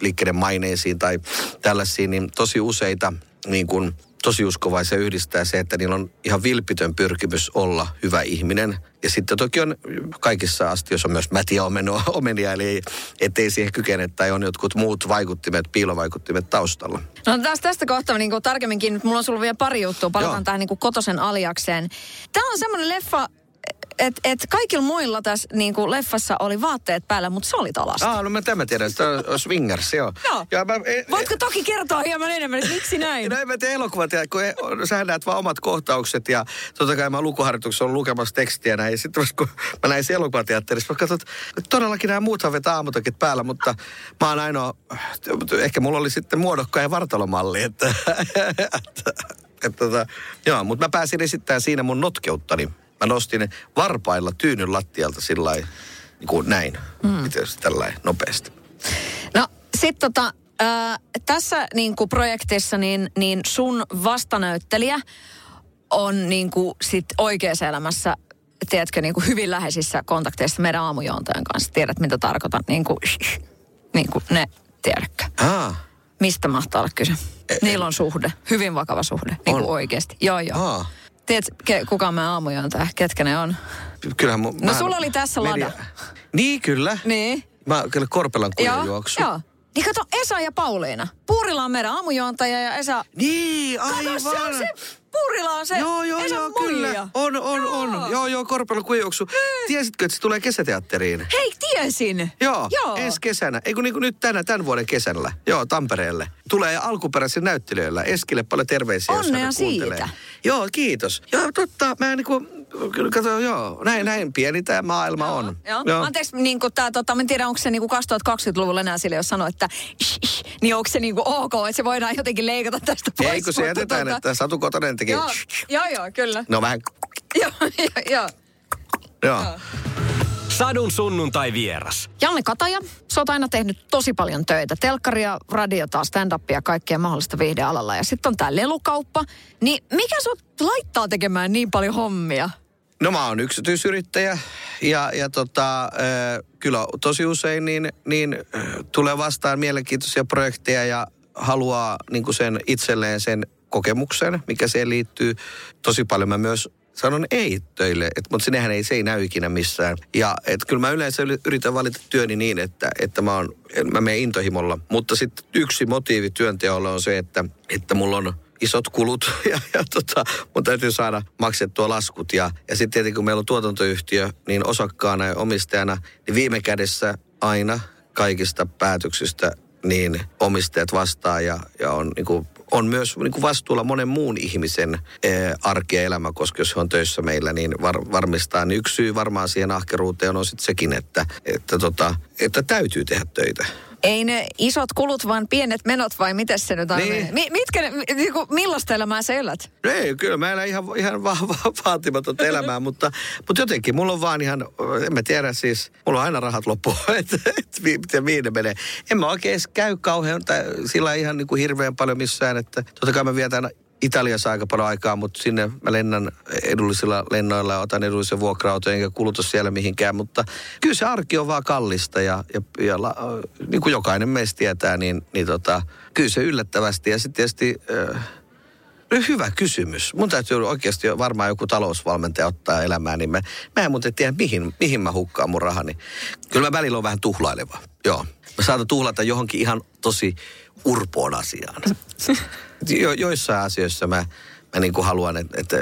C: liikkeiden maineisiin tai tällaisiin, niin tosi useita niin kuin tosi uskovaisia yhdistää se, että niillä on ihan vilpitön pyrkimys olla hyvä ihminen. Ja sitten toki on kaikissa astioissa on myös mätiä omenoa, [laughs] omenia, eli ettei siihen kykene tai on jotkut muut vaikuttimet, piilovaikuttimet taustalla.
B: No taas tästä kohtaa niin tarkemminkin, mulla on sulla vielä pari juttua, palataan Joo. tähän niin kotosen aliakseen. Tämä on semmoinen leffa, et, et kaikilla muilla tässä niin kuin leffassa oli vaatteet päällä, mutta sä olit alasta.
C: Ah, no mä tämän tiedän, että on swingers, joo.
B: joo. Ja mä, e, Voitko toki kertoa hieman enemmän, että miksi näin? [laughs]
C: No en mä tee elokuvat, ja kun e, sä näet vaan omat kohtaukset, ja totta kai mä lukuharjoituksessa on lukemassa tekstiä näin, ja sitten kun mä näin elokuvateatterissa, mä katsoin, että todellakin nämä muuthan vetää aamutakit päällä, mutta mä oon ainoa, ehkä mulla oli sitten muodokkaan ja vartalomalli, että, [laughs] että, että, että, että joo, mutta mä pääsin esittämään siinä mun notkeuttani. Mä nostin varpailla tyynyn lattialta sillä niin kuin näin. Mm. Miten tällä nopeasti.
B: No sit tota, äh, tässä niin kuin projektissa niin, niin sun vastanäyttelijä on niin kuin sit oikeassa elämässä tiedätkö, niin kuin hyvin läheisissä kontakteissa meidän aamujoontajan kanssa. Tiedät, mitä tarkoitan. Niin kuin, niin kuin ne, tiedätkö?
C: Ah.
B: Mistä mahtaa olla kyse? E- Niillä on suhde, hyvin vakava suhde, niin kuin oikeasti. Joo, joo. Ah. Tiedätkö, kuka mä aamuja tää? Ketkä ne on?
C: Kyllähän mu,
B: No sulla oli tässä media. lada.
C: Niin, kyllä.
B: Niin.
C: Mä kyllä Korpelan juoksu.
B: Joo. Niin kato, Esa ja Pauliina. Puurila on meidän aamujuontaja ja Esa...
C: Niin, aivan.
B: Kato, se on se Puurila on se
C: Joo, joo,
B: Esa
C: joo, kyllä. On, on, joo. on. Joo, joo, Korpela kuijuoksu. Tiesitkö, että se tulee kesäteatteriin?
B: Hei, tiesin.
C: Joo, joo. ensi kesänä. Eikö niin kuin nyt tänä, tämän vuoden kesällä. Joo, Tampereelle. Tulee alkuperäisen näyttelijöillä. Eskille paljon terveisiä,
B: Onnea jos siitä.
C: Joo, kiitos. Joo, totta. Mä en niin kuin, kyllä kato, joo, näin, näin pieni tämä maailma
B: joo,
C: on.
B: Joo. joo. Anteeksi, niin kuin tää, tota, mä en tiedä, onko se niin kuin 2020-luvulla enää sille, jos sanoo, että ish, ish, niin onko se niin kuin ok, että se voidaan jotenkin leikata tästä pois.
C: Ei, kun se jätetään, tota... että Satu Kotonen teki...
B: Joo, joo, joo, kyllä.
C: No vähän [laughs]
B: Joo, joo, joo.
C: Joo.
A: Sadun sunnuntai vieras.
B: Janne Kataja, sä oot aina tehnyt tosi paljon töitä. Telkkaria, radiota, stand-upia, kaikkea mahdollista viihdealalla. Ja sitten on tää lelukauppa. Niin mikä sut laittaa tekemään niin paljon hommia?
C: No mä oon yksityisyrittäjä ja, ja tota, äh, kyllä tosi usein niin, niin äh, tulee vastaan mielenkiintoisia projekteja ja haluaa niin sen itselleen sen kokemuksen, mikä siihen liittyy. Tosi paljon mä myös sanon ei töille, et, mutta sinnehän ei, se ei näy ikinä missään. Ja et, kyllä mä yleensä yritän valita työni niin, että, että mä, oon, mä menen intohimolla. Mutta sitten yksi motiivi työnteolla on se, että, että mulla on isot kulut [laughs] ja, ja tota, mun täytyy saada maksettua laskut. Ja, ja sitten tietenkin kun meillä on tuotantoyhtiö, niin osakkaana ja omistajana, niin viime kädessä aina kaikista päätöksistä niin omistajat vastaa ja, ja on niin kuin on myös niin kuin vastuulla monen muun ihmisen ee, arki ja elämä, koska jos he on töissä meillä, niin var, varmistaa. Niin yksi syy varmaan siihen ahkeruuteen on sitten sekin, että, että, tota, että täytyy tehdä töitä.
B: Ei ne isot kulut, vaan pienet menot vai miten se nyt on?
C: Niin.
B: Mi- mitkä ne, niinku, millaista elämää sä elät?
C: Ei, kyllä mä elän ihan, ihan va- va- vaatimatonta elämää, mutta, mutta jotenkin mulla on vaan ihan, en mä tiedä siis, mulla on aina rahat loppu, että [laughs] et, miten mihin ne menee. En mä oikein edes käy kauhean, tai sillä ihan niin kuin hirveän paljon missään, että totta kai mä vietän Italiassa aika paljon aikaa, mutta sinne mä lennän edullisilla lennoilla ja otan edullisen vuokra enkä kuluta siellä mihinkään. Mutta kyllä se arki on vaan kallista ja, ja, ja la, niin kuin jokainen meistä tietää, niin, niin tota, kyllä se yllättävästi. Ja sitten tietysti... Äh, hyvä kysymys. Mun täytyy oikeasti varmaan joku talousvalmentaja ottaa elämään, niin mä, mä en muuten tiedä, mihin, mihin mä hukkaan mun rahani. Kyllä mä välillä on vähän tuhlaileva. Joo. Mä saatan tuhlata johonkin ihan tosi urpoon asiaan. [laughs] Jo, joissain asioissa mä, mä niin kuin haluan, että, että,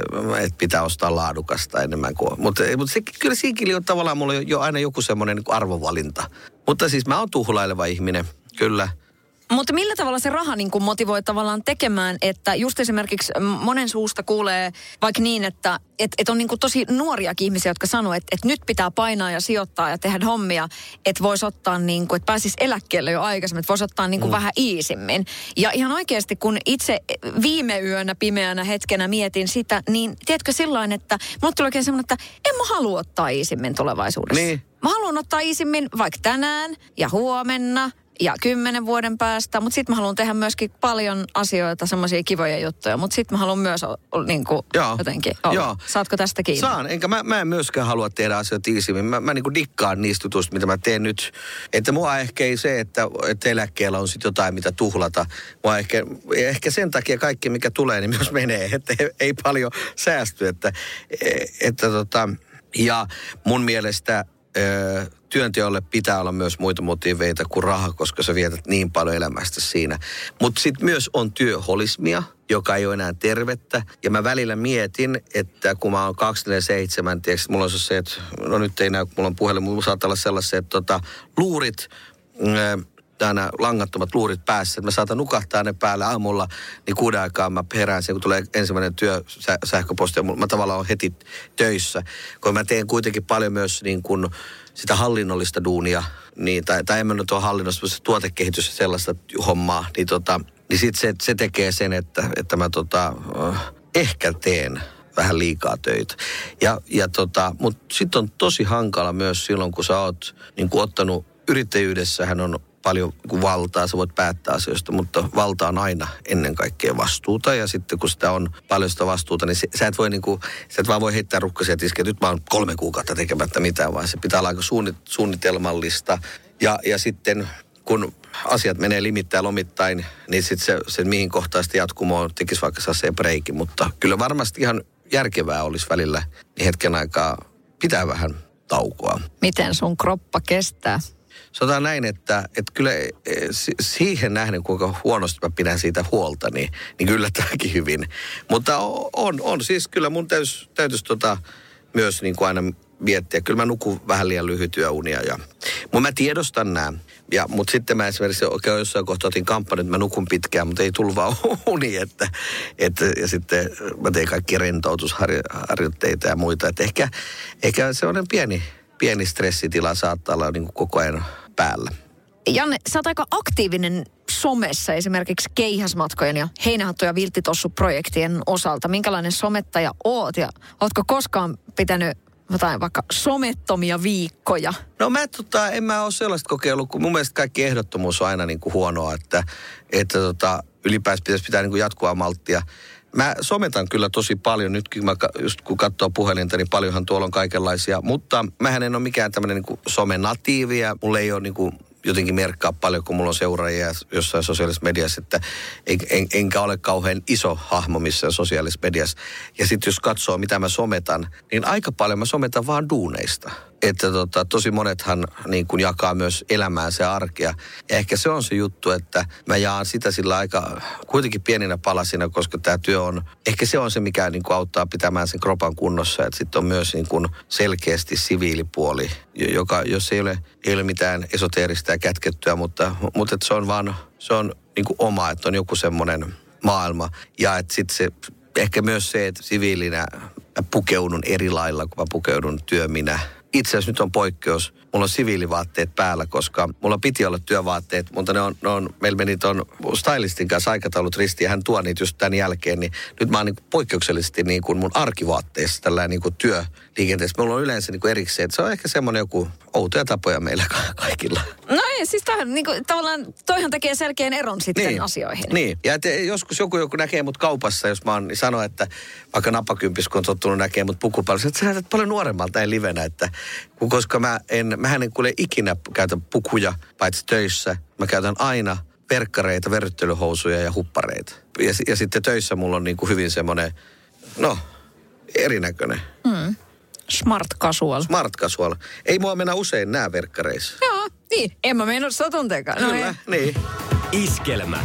C: pitää ostaa laadukasta enemmän kuin... Mutta, mutta se, kyllä siinkin on tavallaan mulla jo aina joku semmoinen niin arvovalinta. Mutta siis mä oon tuhlaileva ihminen, kyllä –
B: mutta millä tavalla se raha niin kuin motivoi tavallaan tekemään, että just esimerkiksi monen suusta kuulee vaikka niin, että et, et on niin kuin tosi nuoriakin ihmisiä, jotka sanoo, että et nyt pitää painaa ja sijoittaa ja tehdä hommia, että voisi ottaa niin kuin, että pääsisi eläkkeelle jo aikaisemmin, että voisi ottaa niin kuin mm. vähän iisimmin. Ja ihan oikeasti, kun itse viime yönä pimeänä hetkenä mietin sitä, niin tiedätkö silloin, että mulle tuli oikein semmoinen, että en mä halua ottaa iisimmin tulevaisuudessa.
C: Niin.
B: Mä haluan ottaa iisimmin vaikka tänään ja huomenna ja kymmenen vuoden päästä, mutta sitten mä haluan tehdä myöskin paljon asioita, semmoisia kivoja juttuja, mutta sitten mä haluan myös niin kuin, Joo. jotenkin olla. Joo. Saatko tästä kiinni?
C: Saan, enkä mä, mä en myöskään halua tehdä asioita iisimmin. Mä, mä niin kuin dikkaan niistä jutuista, mitä mä teen nyt. Että mua ehkä ei se, että, että eläkkeellä on sitten jotain, mitä tuhlata. Mua ehkä, ehkä sen takia kaikki, mikä tulee, niin myös menee, että ei, ei paljon säästy. Että, että tota, ja mun mielestä työnteolle pitää olla myös muita motiiveita kuin raha, koska sä vietät niin paljon elämästä siinä. Mutta sitten myös on työholismia, joka ei ole enää tervettä. Ja mä välillä mietin, että kun mä oon 247, tiedätkö, mulla on se, että no nyt ei näy, kun mulla on puhelin, mulla saattaa olla sellaisia, että tota, luurit, äh, nämä langattomat luurit päässä, mä saatan nukahtaa ne päälle aamulla, niin kuuden aikaa mä herään sen, kun tulee ensimmäinen työ sähköposti, mä tavallaan on heti töissä. Kun mä teen kuitenkin paljon myös niin kuin sitä hallinnollista duunia, niin, tai, tai en mä nyt ole hallinnosta, se tuotekehitys sellaista hommaa, niin, tota, niin sit se, se tekee sen, että, että mä tota, äh, ehkä teen vähän liikaa töitä. Ja, ja tota, Mutta sitten on tosi hankala myös silloin, kun sä oot niin kun ottanut yrittäjyydessähän on paljon valtaa, sä voit päättää asioista, mutta valta on aina ennen kaikkea vastuuta. Ja sitten kun sitä on paljon sitä vastuuta, niin sä et voi niinku, sä et vaan voi heittää rukkasia tiskiä, että nyt mä oon kolme kuukautta tekemättä mitään, vaan se pitää olla aika suunnitelmallista. Ja, ja sitten kun asiat menee limittäin lomittain, niin sitten se, se mihin kohtaa sitten jatkumoon tekisi vaikka se breiki. Mutta kyllä varmasti ihan järkevää olisi välillä niin hetken aikaa pitää vähän taukoa.
B: Miten sun kroppa kestää?
C: Sanotaan näin, että, että kyllä e, siihen nähden, kuinka huonosti mä pidän siitä huolta, niin, niin kyllä tämäkin hyvin. Mutta on, on siis kyllä mun täytyisi täytyis tota, myös niin kuin aina miettiä. Kyllä mä nukun vähän liian lyhytyä unia. Ja, mutta mä tiedostan nämä. Ja, mutta sitten mä esimerkiksi oikein jossain kohtaa otin kampanjan, että mä nukun pitkään, mutta ei tullut vaan [laughs] uni. Että, että, ja sitten mä tein kaikki rentoutusharjoitteita ja muita. Että ehkä, ehkä se on pieni, pieni stressitila saattaa olla niin kuin koko ajan päällä.
B: Janne, sä oot aika aktiivinen somessa esimerkiksi keihäsmatkojen ja heinähattu- ja vilttitossu-projektien osalta? Minkälainen somettaja oot ja ootko koskaan pitänyt jotain vaikka somettomia viikkoja?
C: No mä tota, en mä ole sellaista kokeillut, kun mun mielestä kaikki ehdottomuus on aina niin kuin huonoa, että, että tota, ylipäänsä pitäisi pitää niin kuin jatkuvaa malttia. Mä sometan kyllä tosi paljon, nytkin mä, just kun katsoo puhelinta, niin paljonhan tuolla on kaikenlaisia, mutta mähän en ole mikään tämmöinen niin somenatiivi ja mulla ei ole niin kuin jotenkin merkkaa paljon, kun mulla on seuraajia jossain sosiaalisessa mediassa, että en, en, enkä ole kauhean iso hahmo missään sosiaalisessa mediassa. Ja sitten jos katsoo, mitä mä sometan, niin aika paljon mä sometan vaan duuneista että tota, tosi monethan niin kuin jakaa myös elämäänsä ja arkea. Ja ehkä se on se juttu, että mä jaan sitä sillä aika kuitenkin pieninä palasina, koska tämä työ on, ehkä se on se, mikä niin kuin auttaa pitämään sen kropan kunnossa. Että sitten on myös niin kuin selkeästi siviilipuoli, joka, jos ei ole, ei ole mitään esoteerista ja kätkettyä, mutta, mutta se on vaan, se on niin kuin oma, että on joku semmoinen maailma. Ja että sitten se, ehkä myös se, että siviilinä pukeudun eri lailla, kun mä pukeudun työminä itse asiassa nyt on poikkeus. Mulla on siviilivaatteet päällä, koska mulla piti olla työvaatteet, mutta ne on, ne on meillä meni tuon stylistin kanssa aikataulut ristiin ja hän tuo niitä just tämän jälkeen, niin nyt mä oon niin poikkeuksellisesti niin kuin mun arkivaatteessa tällä niin kuin työliikenteessä. Mulla on yleensä niin kuin erikseen, että se on ehkä semmoinen joku outoja tapoja meillä kaikilla.
B: No ei, siis toihan, niin kuin, tavallaan toihan tekee selkeän eron sitten
C: niin,
B: asioihin.
C: Niin, ja te, joskus joku, joku näkee mut kaupassa, jos mä oon, niin sano, että vaikka napakympis, kun on tottunut näkemään mut pukupallossa, että sä näytät paljon nuoremmalta ja livenä, että koska mä en, mähän en kuule ikinä käytä pukuja, paitsi töissä. Mä käytän aina verkkareita, verryttelyhousuja ja huppareita. Ja, ja sitten töissä mulla on niin kuin hyvin semmoinen, no, erinäköinen.
B: Mm. Smart casual.
C: Smart casual. Ei mua mennä usein nää verkkareissa.
B: Joo, niin. En mä mennä satunteekaan.
C: No Kyllä, ei. niin.
A: Iskelmä.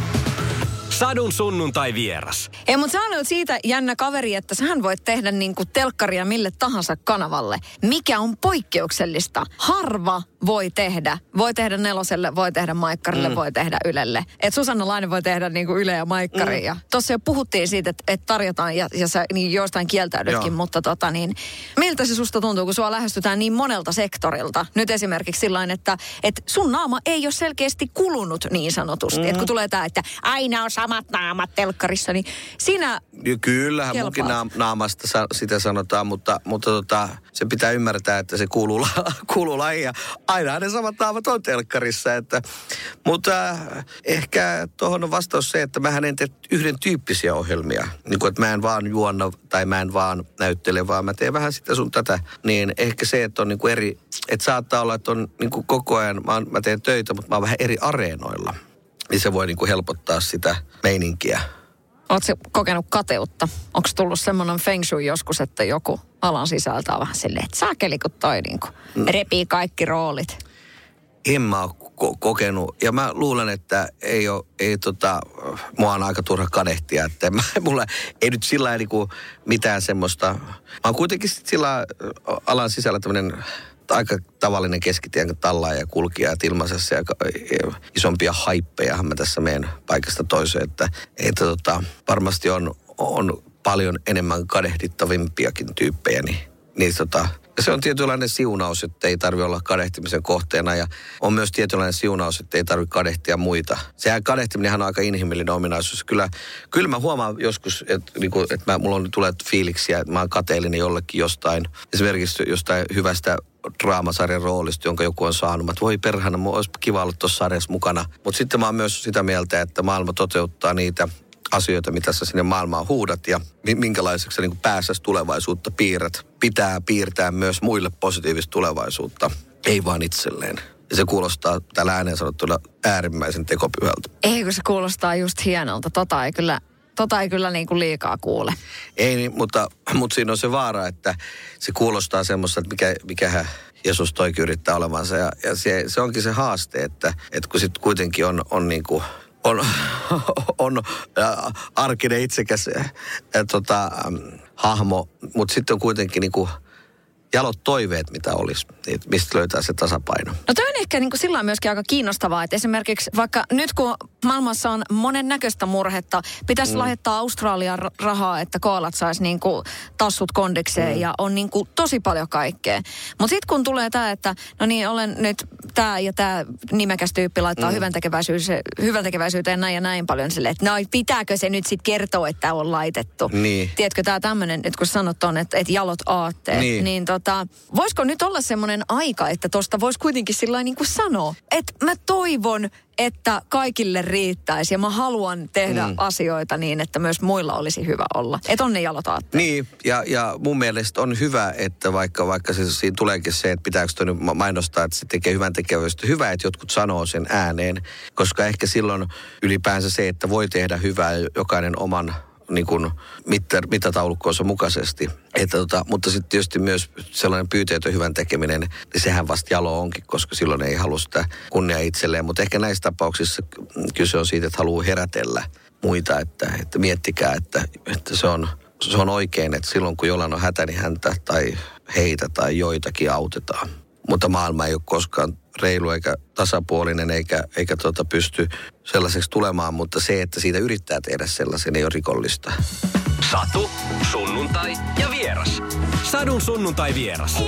A: Sadun sunnuntai vieras.
B: Ei, mutta sä olet siitä jännä kaveri, että sähän voit tehdä niin kuin telkkaria mille tahansa kanavalle. Mikä on poikkeuksellista? Harva voi tehdä. Voi tehdä neloselle, voi tehdä maikkarille, mm. voi tehdä ylelle. Et Susanna Laine voi tehdä niin kuin yle ja maikkari. Mm. Ja tossa jo puhuttiin siitä, että, että tarjotaan ja, ja sä niin joistain kieltäydytkin, mutta tota niin, miltä se susta tuntuu, kun sua lähestytään niin monelta sektorilta? Nyt esimerkiksi sillä että, että sun naama ei ole selkeästi kulunut niin sanotusti. Mm. Että kun tulee tämä, että aina on samat naamat telkkarissa, niin siinä
C: ja Kyllähän kelpaat. munkin naam- naamasta sa- sitä sanotaan, mutta, mutta tota, se pitää ymmärtää, että se kuuluu, [laughs] kuuluu lajiin. Aina ne samat naamat on telkkarissa. Että, mutta äh, ehkä tuohon on vastaus se, että mä en tee yhden tyyppisiä ohjelmia. Niin kuin, että mä en vaan juonna tai mä en vaan näyttele, vaan mä teen vähän sitä sun tätä. Niin ehkä se, että on niin kuin eri, että saattaa olla, että on niin kuin koko ajan, mä, mä teen töitä, mutta mä oon vähän eri areenoilla niin se voi niin kuin helpottaa sitä meininkiä.
B: Oletko kokenut kateutta? Onko tullut semmoinen feng shui joskus, että joku alan sisältä on vähän silleen, että saakeli kun toi niin kuin mm. repii kaikki roolit?
C: En mä ole ko- kokenut. Ja mä luulen, että ei ole, ei tota, mua on aika turha kadehtia. Että mä, [laughs] mulla ei nyt sillä niin mitään semmoista. Mä oon kuitenkin sillä alan sisällä tämmöinen aika tavallinen keskitien tallaaja ja kulkija ilmaisessa ja isompia haippeja mä tässä meidän paikasta toiseen, että, että tota, varmasti on, on paljon enemmän kadehdittavimpiakin tyyppejä, niin, niin tota, se on tietynlainen siunaus, että ei tarvitse olla kadehtimisen kohteena ja on myös tietynlainen siunaus, että ei tarvitse kadehtia muita. Sehän kadehtiminen on aika inhimillinen ominaisuus. Kyllä, kyllä mä huomaan joskus, että, niin kuin, että mä, mulla on, tulee fiiliksiä, että mä oon kateellinen jollekin jostain, esimerkiksi jostain hyvästä draamasarjan roolista, jonka joku on saanut. Mä, voi perhana, olisi kiva olla tuossa sarjassa mukana. Mutta sitten mä oon myös sitä mieltä, että maailma toteuttaa niitä asioita, mitä sä sinne maailmaan huudat ja minkälaiseksi sä niin pääsäs tulevaisuutta piirrät. Pitää piirtää myös muille positiivista tulevaisuutta, ei vaan itselleen. Ja se kuulostaa tällä ääneen sanottuna äärimmäisen tekopyhältä.
B: Ei, kun se kuulostaa just hienolta. Tota ei kyllä tota ei kyllä niin kuin liikaa kuule.
C: Ei, niin, mutta, mutta siinä on se vaara, että se kuulostaa semmoista, että mikä, mikähän Jeesus toikin yrittää olevansa. Ja, ja se, se onkin se haaste, että, että kun sitten kuitenkin on, on niin kuin on, [laughs] on äh, arkinen itsekäs äh, tota, äh, hahmo, mutta sitten on kuitenkin niin kuin jalot toiveet, mitä olisi, niin mistä löytää se tasapaino.
B: No toi on ehkä niin kuin sillä myöskin aika kiinnostavaa, että esimerkiksi vaikka nyt kun Maailmassa on monen näköistä murhetta. Pitäisi mm. lähettää Australian rahaa, että koolat saisi niinku tassut kondikseen mm. ja on niinku tosi paljon kaikkea. Mutta sitten kun tulee tämä, että no niin, olen nyt tämä ja tämä nimekäs tyyppi laittaa mm. hyvän, hyvän tekeväisyyteen näin ja näin paljon sille, että no pitääkö se nyt sitten kertoa, että on laitettu.
C: Niin.
B: Tiedätkö tämä tämmöinen, että kun sanot on, että, että jalot aatteet, niin, niin tota, voisiko nyt olla semmoinen aika, että tosta voisi kuitenkin sillä niin kuin sanoa, että mä toivon, että kaikille riittäisi ja mä haluan tehdä mm. asioita niin, että myös muilla olisi hyvä olla. Että on ne jalot aatteet.
C: Niin, ja, ja mun mielestä on hyvä, että vaikka, vaikka se, siinä tuleekin se, että pitääkö toi mainostaa, että se tekee hyvän tekeväistä. Hyvä, että jotkut sanoo sen ääneen, koska ehkä silloin ylipäänsä se, että voi tehdä hyvää jokainen oman niin kuin mittar, mittataulukkoonsa mukaisesti. Että tota, mutta sitten tietysti myös sellainen pyyteetön hyvän tekeminen, niin sehän vasta jalo onkin, koska silloin ei halua sitä kunnia itselleen. Mutta ehkä näissä tapauksissa kyse on siitä, että haluaa herätellä muita, että, että miettikää, että, että se, on, se on oikein, että silloin kun jollain on hätä, niin häntä tai heitä tai joitakin autetaan. Mutta maailma ei ole koskaan reilu eikä tasapuolinen eikä, eikä tota pysty sellaiseksi tulemaan, mutta se, että siitä yrittää tehdä sellaisen, ei ole rikollista.
A: Satu, sunnuntai ja vieras. Sadun sunnuntai vieras.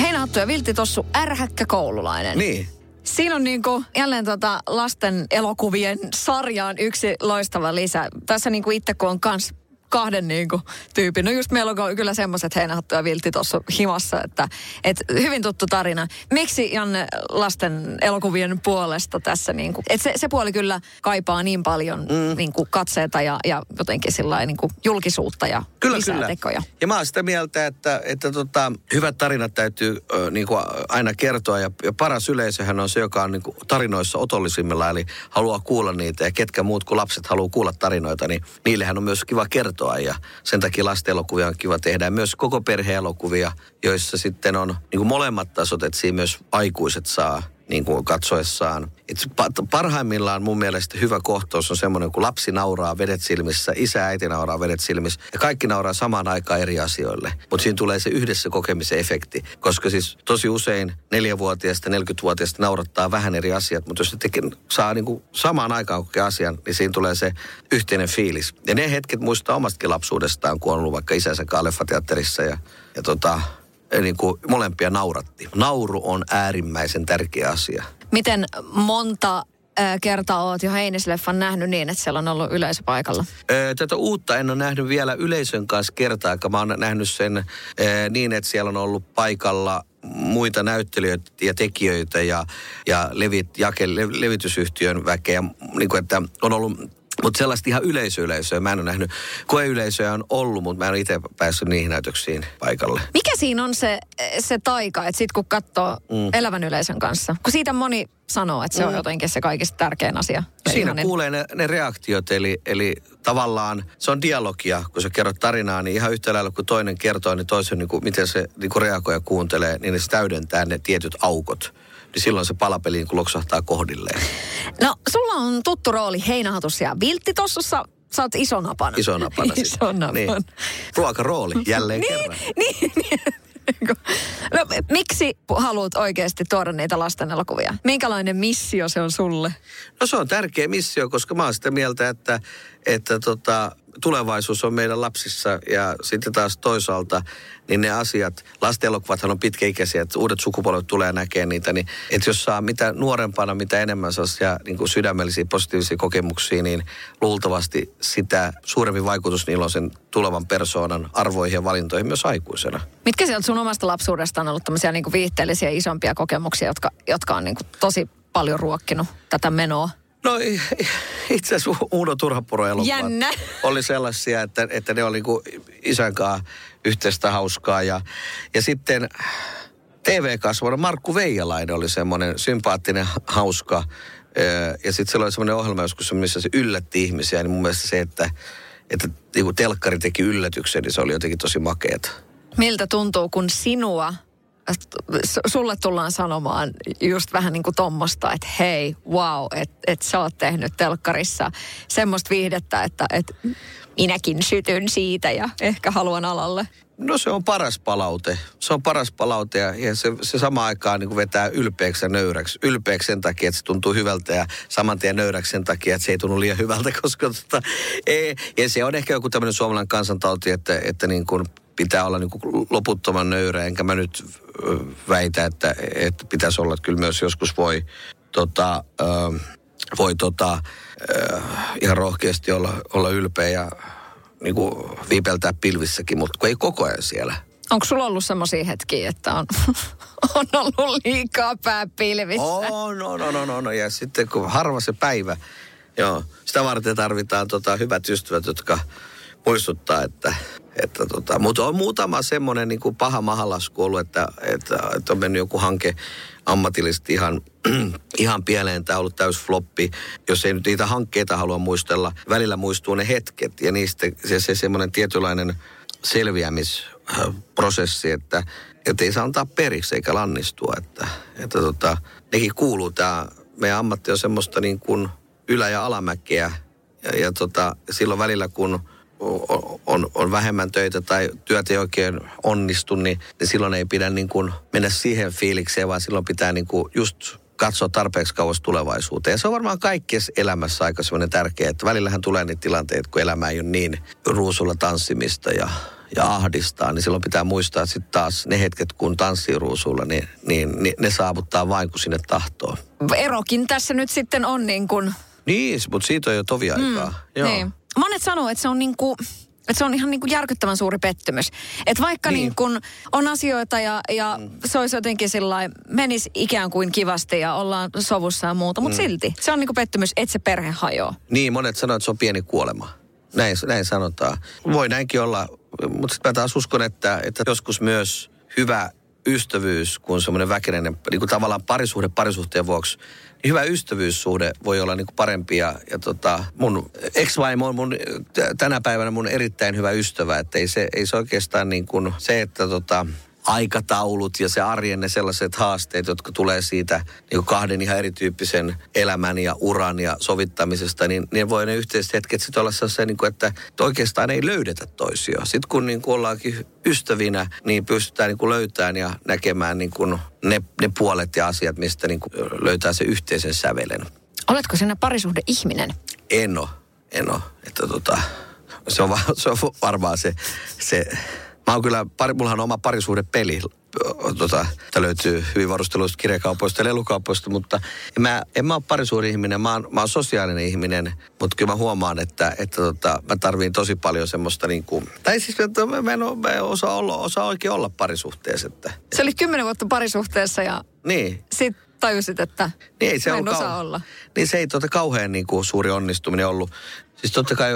B: Heinähattu ja Viltti Tossu, ärhäkkä koululainen.
C: Niin.
B: Siinä on niin kuin jälleen tota lasten elokuvien sarjaan yksi loistava lisä. Tässä niin kuin itse kun on kans kahden niin kuin, tyypin. No just meillä on kyllä semmoiset heinähattu ja viltti tuossa himassa, että, että hyvin tuttu tarina. Miksi Janne lasten elokuvien puolesta tässä niin kuin, että se, se puoli kyllä kaipaa niin paljon mm. niin kuin katseita ja, ja jotenkin sillä niin kuin julkisuutta ja
C: kyllä,
B: lisää
C: kyllä.
B: tekoja.
C: Ja mä oon sitä mieltä, että, että tota, hyvät tarinat täytyy ö, niin kuin aina kertoa ja, ja paras yleisöhän on se, joka on niin kuin tarinoissa otollisimmilla, eli haluaa kuulla niitä ja ketkä muut kuin lapset haluaa kuulla tarinoita, niin niillehän on myös kiva kertoa kertoa ja sen takia lastenelokuvia on kiva tehdä. Myös koko perheelokuvia, joissa sitten on niin kuin molemmat tasot, että siinä myös aikuiset saa niin kuin katsoessaan. Et parhaimmillaan mun mielestä hyvä kohtaus on semmoinen, kun lapsi nauraa vedet silmissä, isä ja äiti nauraa vedet silmissä ja kaikki nauraa samaan aikaan eri asioille. Mutta siinä tulee se yhdessä kokemisen efekti, koska siis tosi usein neljävuotiaista, 40-vuotiaista naurattaa vähän eri asiat, mutta jos ne saa niin kuin samaan aikaan kokea asian, niin siinä tulee se yhteinen fiilis. Ja ne hetket muistaa omastakin lapsuudestaan, kun on ollut vaikka isänsä leffateatterissa ja, ja tota, niin kuin molempia nauratti. Nauru on äärimmäisen tärkeä asia.
B: Miten monta kertaa oot jo Heinisleffan nähnyt niin, että siellä on ollut yleisö paikalla?
C: Tätä uutta en ole nähnyt vielä yleisön kanssa kertaa, Mä oon nähnyt sen niin, että siellä on ollut paikalla muita näyttelijöitä ja tekijöitä ja, ja levit, jake, levitysyhtiön väkeä. Niin kuin, että on ollut mutta sellaista ihan yleisöyleisöä mä en ole nähnyt. Koeyleisöjä on ollut, mutta mä en ole itse päässyt niihin näytöksiin paikalle.
B: Mikä siinä on se, se taika, että sit kun katsoo mm. elävän yleisön kanssa? Kun siitä moni sanoo, että se mm. on jotenkin se kaikista tärkein asia.
C: Siinä ihanin. kuulee ne, ne reaktiot, eli, eli tavallaan se on dialogia. Kun sä kerrot tarinaa, niin ihan yhtä lailla kun toinen kertoo, niin toisen niin kuin, miten se niin kuin reagoi ja kuuntelee, niin se täydentää ne tietyt aukot niin silloin se palapeli niin loksahtaa kohdilleen.
B: No, sulla on tuttu rooli Heinähatussa ja Vilttitossussa. Sä oot isonapana.
C: Isonapana.
B: Isonapana. Niin.
C: Ruokarooli jälleen
B: niin,
C: kerran.
B: Niin, niin. No, miksi haluat oikeasti tuoda niitä lasten elokuvia? Minkälainen missio se on sulle?
C: No se on tärkeä missio, koska mä oon sitä mieltä, että, että tota, tulevaisuus on meidän lapsissa ja sitten taas toisaalta niin ne asiat, lastenelokuvathan on pitkäikäisiä, että uudet sukupolvet tulee näkemään niitä, niin että jos saa mitä nuorempana, mitä enemmän sellaisia niin kuin sydämellisiä positiivisia kokemuksia, niin luultavasti sitä suurempi vaikutus niillä on sen tulevan persoonan arvoihin ja valintoihin myös aikuisena.
B: Mitkä sieltä sun omasta lapsuudesta on ollut tämmöisiä niin kuin viihteellisiä isompia kokemuksia, jotka, jotka on niin kuin tosi paljon ruokkinut tätä menoa?
C: No [laughs] itse asiassa Uuno Turhapuro
B: Jännä.
C: oli sellaisia, että, että ne oli kuin isän kanssa yhteistä hauskaa. Ja, ja sitten TV-kasvona Markku Veijalainen oli semmoinen sympaattinen, hauska. Ja sitten se oli semmoinen ohjelma joskus, missä se yllätti ihmisiä. Niin mun mielestä se, että, että niin telkkari teki yllätyksen, niin se oli jotenkin tosi makeeta.
B: Miltä tuntuu, kun sinua sulle tullaan sanomaan just vähän niin kuin tommosta, että hei, wow, että et sä oot tehnyt telkkarissa semmoista viihdettä, että et minäkin sytyn siitä ja ehkä haluan alalle.
C: No se on paras palaute. Se on paras palaute ja, ja se, se sama aikaan niin vetää ylpeäksi ja nöyräksi. Ylpeäksi sen takia, että se tuntuu hyvältä ja saman tien nöyräksi sen takia, että se ei tunnu liian hyvältä, [laughs] koska tota, ei, ja se on ehkä joku tämmöinen suomalainen kansantauti, että, että niin kuin pitää olla niin kuin loputtoman nöyrä, enkä mä nyt väitä, että, että pitäisi olla, että kyllä myös joskus voi tota, äh, voi tota, äh, ihan rohkeasti olla, olla ylpeä ja niin kuin viipeltää pilvissäkin, mutta kun ei koko ajan siellä.
B: Onko sulla ollut semmoisia hetkiä, että on, [laughs] on ollut liikaa pääpilvissä?
C: On, on, on, on, on. Ja sitten kun harva se päivä, joo, sitä varten tarvitaan tota, hyvät ystävät, jotka muistuttaa, että, että tota, mutta on muutama semmoinen niin paha mahalasku ollut, että, että, että on mennyt joku hanke ammatillisesti ihan, [clears throat] ihan pieleen. Tämä on ollut täys floppi, jos ei nyt niitä hankkeita halua muistella. Välillä muistuu ne hetket ja niistä se, se semmoinen tietynlainen selviämisprosessi, että, että ei saa antaa periksi eikä lannistua. Että, että tota, nekin kuuluu tämä, meidän ammatti on semmoista niin kuin ylä- ja alamäkeä. Ja, ja tota, silloin välillä kun on, on vähemmän töitä tai työt ei oikein onnistu, niin, niin silloin ei pidä niin kuin mennä siihen fiilikseen, vaan silloin pitää niin kuin just katsoa tarpeeksi kauas tulevaisuuteen. Ja se on varmaan kaikkessa elämässä aika semmoinen tärkeä, että välillähän tulee niitä tilanteita, kun elämä ei ole niin ruusulla tanssimista ja, ja ahdistaa, niin silloin pitää muistaa, että sitten taas ne hetket, kun tanssii ruusulla, niin, niin, niin ne saavuttaa vain, kun sinne tahtoo.
B: Erokin tässä nyt sitten on niin kuin...
C: Niin, mutta siitä on jo tovi aikaa. Mm, Joo. Niin
B: monet sanoo, että se on niin kuin, että se on ihan niin kuin järkyttävän suuri pettymys. Että vaikka niin. Niin kuin on asioita ja, ja mm. se olisi jotenkin sillä menisi ikään kuin kivasti ja ollaan sovussa ja muuta, mutta mm. silti se on niin kuin pettymys, että se perhe hajoaa.
C: Niin, monet sanoo, että se on pieni kuolema. Näin, näin sanotaan. Voi näinkin olla, mutta sitten mä taas uskon, että, että joskus myös hyvä ystävyys, kun semmoinen väkinäinen, niin kuin tavallaan parisuhde parisuhteen vuoksi, hyvä ystävyyssuhde voi olla niin kuin parempi. Ja, ja tota, mun ex-vaimo on mun, tänä päivänä mun erittäin hyvä ystävä, että ei se, ei se oikeastaan niin kuin se, että tota, aikataulut ja se arjen ne sellaiset haasteet, jotka tulee siitä niin kuin kahden ihan erityyppisen elämän ja uran ja sovittamisesta, niin ne voi ne yhteiset hetket sitten olla sellaisia, niin kuin, että oikeastaan ei löydetä toisia. Sitten kun niin kuin ollaankin ystävinä, niin pystytään niin kuin löytämään ja näkemään niin kuin ne, ne puolet ja asiat, mistä niin kuin löytää se yhteisen sävelen.
B: Oletko sinä parisuhde ihminen?
C: En ole, en ole. Että tota, se on, se on varmaan se, se Mä oon kyllä, pari, mullahan on oma parisuhdepeli, tota, tämä löytyy hyvin varusteluista kirjakaupoista ja lelukaupoista, mutta en mä, en mä ole parisuuden ihminen, mä oon, mä oon sosiaalinen ihminen, mutta kyllä mä huomaan, että, että tota, mä tarviin tosi paljon semmoista niin kuin, tai siis että mä en, ole, mä en osaa, olla, osaa oikein olla parisuhteessa. Että,
B: Se oli kymmenen vuotta parisuhteessa ja
C: niin.
B: sit tajusit, että niin ei se mä en osaa kau- olla.
C: Niin se ei tuota kauhean niin kuin, suuri onnistuminen ollut. Siis totta kai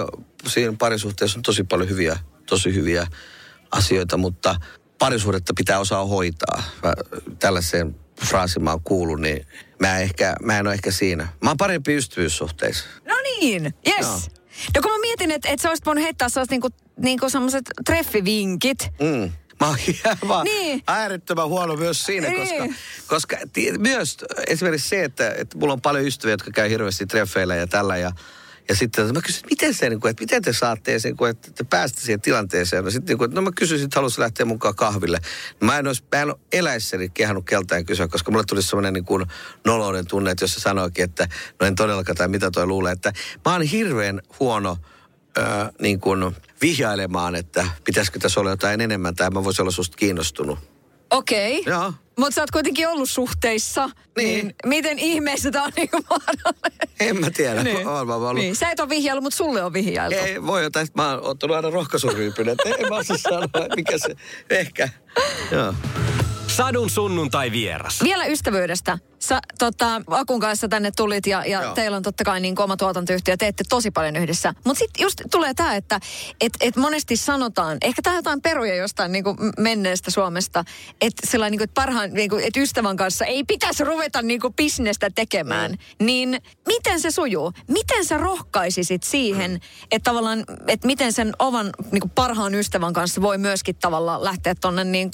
C: siinä parisuhteessa on tosi paljon hyviä, tosi hyviä asioita, mutta parisuudetta pitää osaa hoitaa. Mä, tällaiseen fraasiin mä oon kuullut, niin mä, ehkä, mä en ole ehkä siinä. Mä oon parempi ystävyyssuhteissa.
B: No niin, yes. No. No kun mä mietin, että, että sä olisit voinut heittää sellaiset niinku, niinku semmoiset treffivinkit.
C: Mm. Mä oon niin. äärettömän huono myös siinä, niin. koska, koska myös esimerkiksi se, että, että mulla on paljon ystäviä, jotka käy hirveästi treffeillä ja tällä ja ja sitten mä kysyin, että miten, se, niin kuin, että miten te saatte sen, että te päästä siihen tilanteeseen. No, sitten, niin kuin, no mä kysyin, että haluaisin lähteä mukaan kahville. Mä en olisi, mä en ole eläissäni kehannut keltään kysyä, koska mulle tuli semmoinen niin kuin nolouden tunne, että jos se sanoikin, että no en todellakaan tai mitä toi luulee. Että mä oon hirveän huono öö, niin kuin vihjailemaan, että pitäisikö tässä olla jotain enemmän tai mä voisin olla susta kiinnostunut.
B: Okei. Okay. Joo. Mutta sä oot kuitenkin ollut suhteissa. Niin. niin miten ihmeessä tämä on niinku mahdollinen?
C: En mä tiedä. Niin. Mä ollut.
B: Niin. Sä et ole vihjailu, mutta sulle on vihjailtu.
C: Ei, voi jotain. Mä oon ottanut aina rohkaisuryypyn. en mä osaa sanoa, mikä se... Ehkä. Joo.
A: Sadun sunnuntai vieras.
B: Vielä ystävyydestä. Sä tota, Akun kanssa tänne tulit ja, ja teillä on totta kai niin oma tuotantoyhtiö, teette tosi paljon yhdessä. Mutta sitten just tulee tämä, että et, et monesti sanotaan, ehkä tämä jotain peruja jostain niin menneestä Suomesta, että sellainen, niin että parhaan, niin kuin, että ystävän kanssa ei pitäisi ruveta niin kuin bisnestä tekemään. Mm. Niin miten se sujuu? Miten sä rohkaisisit siihen, mm. että tavallaan, että miten sen ovan niin kuin parhaan ystävän kanssa voi myöskin tavallaan lähteä tuonne niin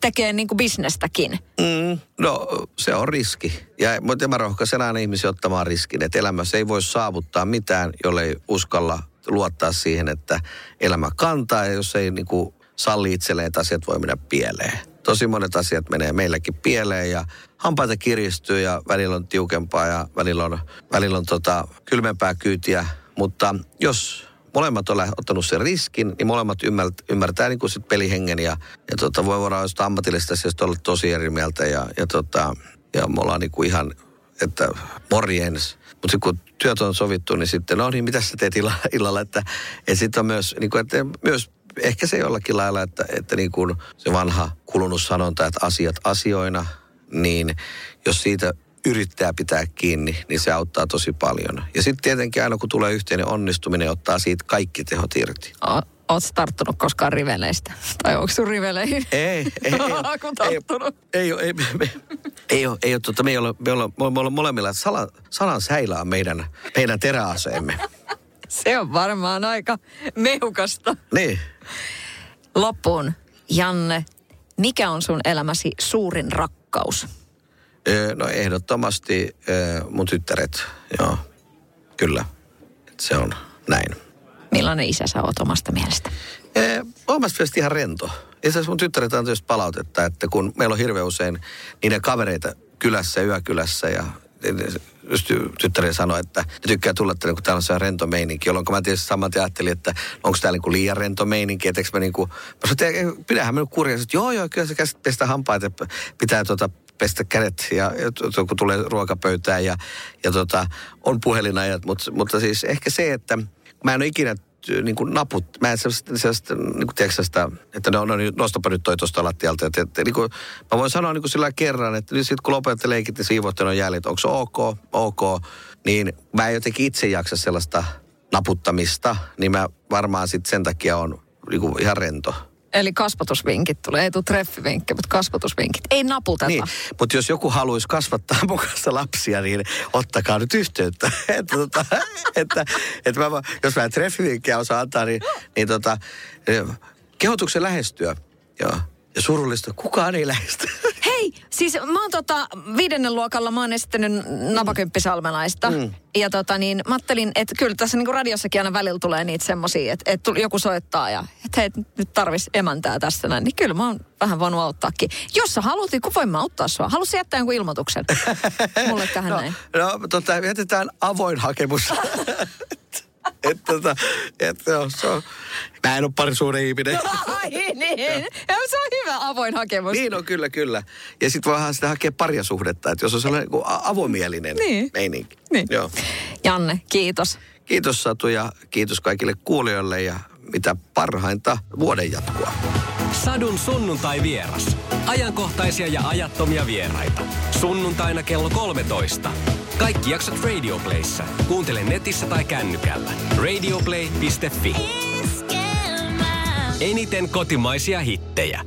B: tekemään niin bisnestäkin?
C: Mm, no se on riski. Ja, mutta mä rohkaisen aina ihmisiä ottamaan riskin, että elämässä ei voi saavuttaa mitään, jollei uskalla luottaa siihen, että elämä kantaa. Ja jos ei niin kuin, salli itselleen, että asiat voi mennä pieleen. Tosi monet asiat menee meilläkin pieleen ja hampaita kiristyy ja välillä on tiukempaa ja välillä on, välillä on tota, kylmempää kyytiä. Mutta jos molemmat on ottanut sen riskin, niin molemmat ymmärtää, ymmärtää niin kuin sit pelihengen ja, ja tota, voi voida jostain ammatillista asioista olla tosi eri mieltä ja, ja, tota, ja me ollaan niin kuin ihan, että morjens. Mutta kun työt on sovittu, niin sitten, no niin, mitä sä teet [laughs] illalla, että, että sitten on myös, niin kuin, että myös ehkä se jollakin lailla, että, että niin kuin se vanha kulunut sanonta, että asiat asioina, niin jos siitä yrittää pitää kiinni, niin se auttaa tosi paljon. Ja sitten tietenkin aina kun tulee yhteinen onnistuminen, ottaa siitä kaikki tehot irti.
B: Oletko tarttunut koskaan riveleistä? Tai onko sun riveleihin?
C: Ei, ei, [laughs] ei,
B: ei,
C: ei, ei, ei, me, ei, ole, ei ole, tuota, me ei ole, me olla, me olla molemmilla, että salan, säilää on meidän, meidän teräaseemme. [laughs]
B: Se on varmaan aika mehukasta.
C: Niin.
B: Loppuun, Janne, mikä on sun elämäsi suurin rakkaus?
C: No ehdottomasti mun tyttäret, joo, kyllä. Se on näin.
B: Millainen isä sä oot omasta mielestä?
C: Omasta mielestä ihan rento. Itse asiassa mun tyttäret on tietysti palautetta, että kun meillä on hirveän usein niiden kavereita kylässä, yökylässä ja just tyttäri sanoi, että ne tykkää tulla tänne, kun täällä on se rento meininki, jolloin mä tietysti saman ajattelin, että onko täällä niinku liian rento meininki, että mä niinku, mä sanoin, että pidähän mä nyt kurjaa, että joo joo, kyllä se käsit pestä hampaita, pitää tota pestä kädet ja, ja kun tulee ruokapöytään ja, ja tota, on puhelinajat, mutta, mutta siis ehkä se, että mä en ole ikinä niin kuin naput, mä en sellaista, sellaista niin kuin tiedätkö, että no, no niin, nostapa nyt toi tuosta lattialta. Että, että, niin kuin, mä voin sanoa niin kuin sillä kerran, että sitten kun lopetatte leikit, niin siivoitte on jäljet, onko se ok, ok, niin mä en jotenkin itse jaksa sellaista naputtamista, niin mä varmaan sitten sen takia on niin kuin ihan rento.
B: Eli kasvatusvinkit tulee, ei tule treffivinkki, mutta kasvatusvinkit. Ei naputeta. Niin,
C: mutta jos joku haluaisi kasvattaa mukassa lapsia, niin ottakaa nyt yhteyttä. [laughs] että, tota, että, että mä, jos mä treffivinkkiä osaan antaa, niin, niin tota, kehotuksen lähestyä. Joo. Ja surullista, kukaan ei lähesty. [laughs]
B: Hei, siis mä oon tota, viidennen luokalla, mä oon esittänyt napakymppisalmelaista. Mm. Ja tota niin, mä ajattelin, että kyllä tässä niinku radiossakin aina välillä tulee niitä semmosia, että, että joku soittaa ja että hei, nyt tarvis emäntää tässä näin. Niin kyllä mä oon vähän voinut auttaakin. Jos sä haluat, niin voin mä auttaa sua. Haluaisin jättää jonkun ilmoituksen [laughs] mulle tähän
C: no,
B: näin.
C: No, tota, jätetään avoin hakemus. [laughs] [laughs] että tota, et, joo, se on, mä en ole parisuuden ihminen.
B: Ai niin, ja se on hyvä avoin hakemus.
C: Niin on, kyllä, kyllä. Ja sitten voidaan sitä hakea paria suhdetta, että jos on sellainen niin avomielinen niin. meininki.
B: Niin. Joo. Janne, kiitos.
C: Kiitos Satu ja kiitos kaikille kuulijoille ja mitä parhainta vuoden jatkoa.
A: Sadun sunnuntai vieras. Ajankohtaisia ja ajattomia vieraita. Sunnuntaina kello 13. Kaikki jaksot Radioplayssa. Kuuntele netissä tai kännykällä. Radioplay.fi. Eniten kotimaisia hittejä.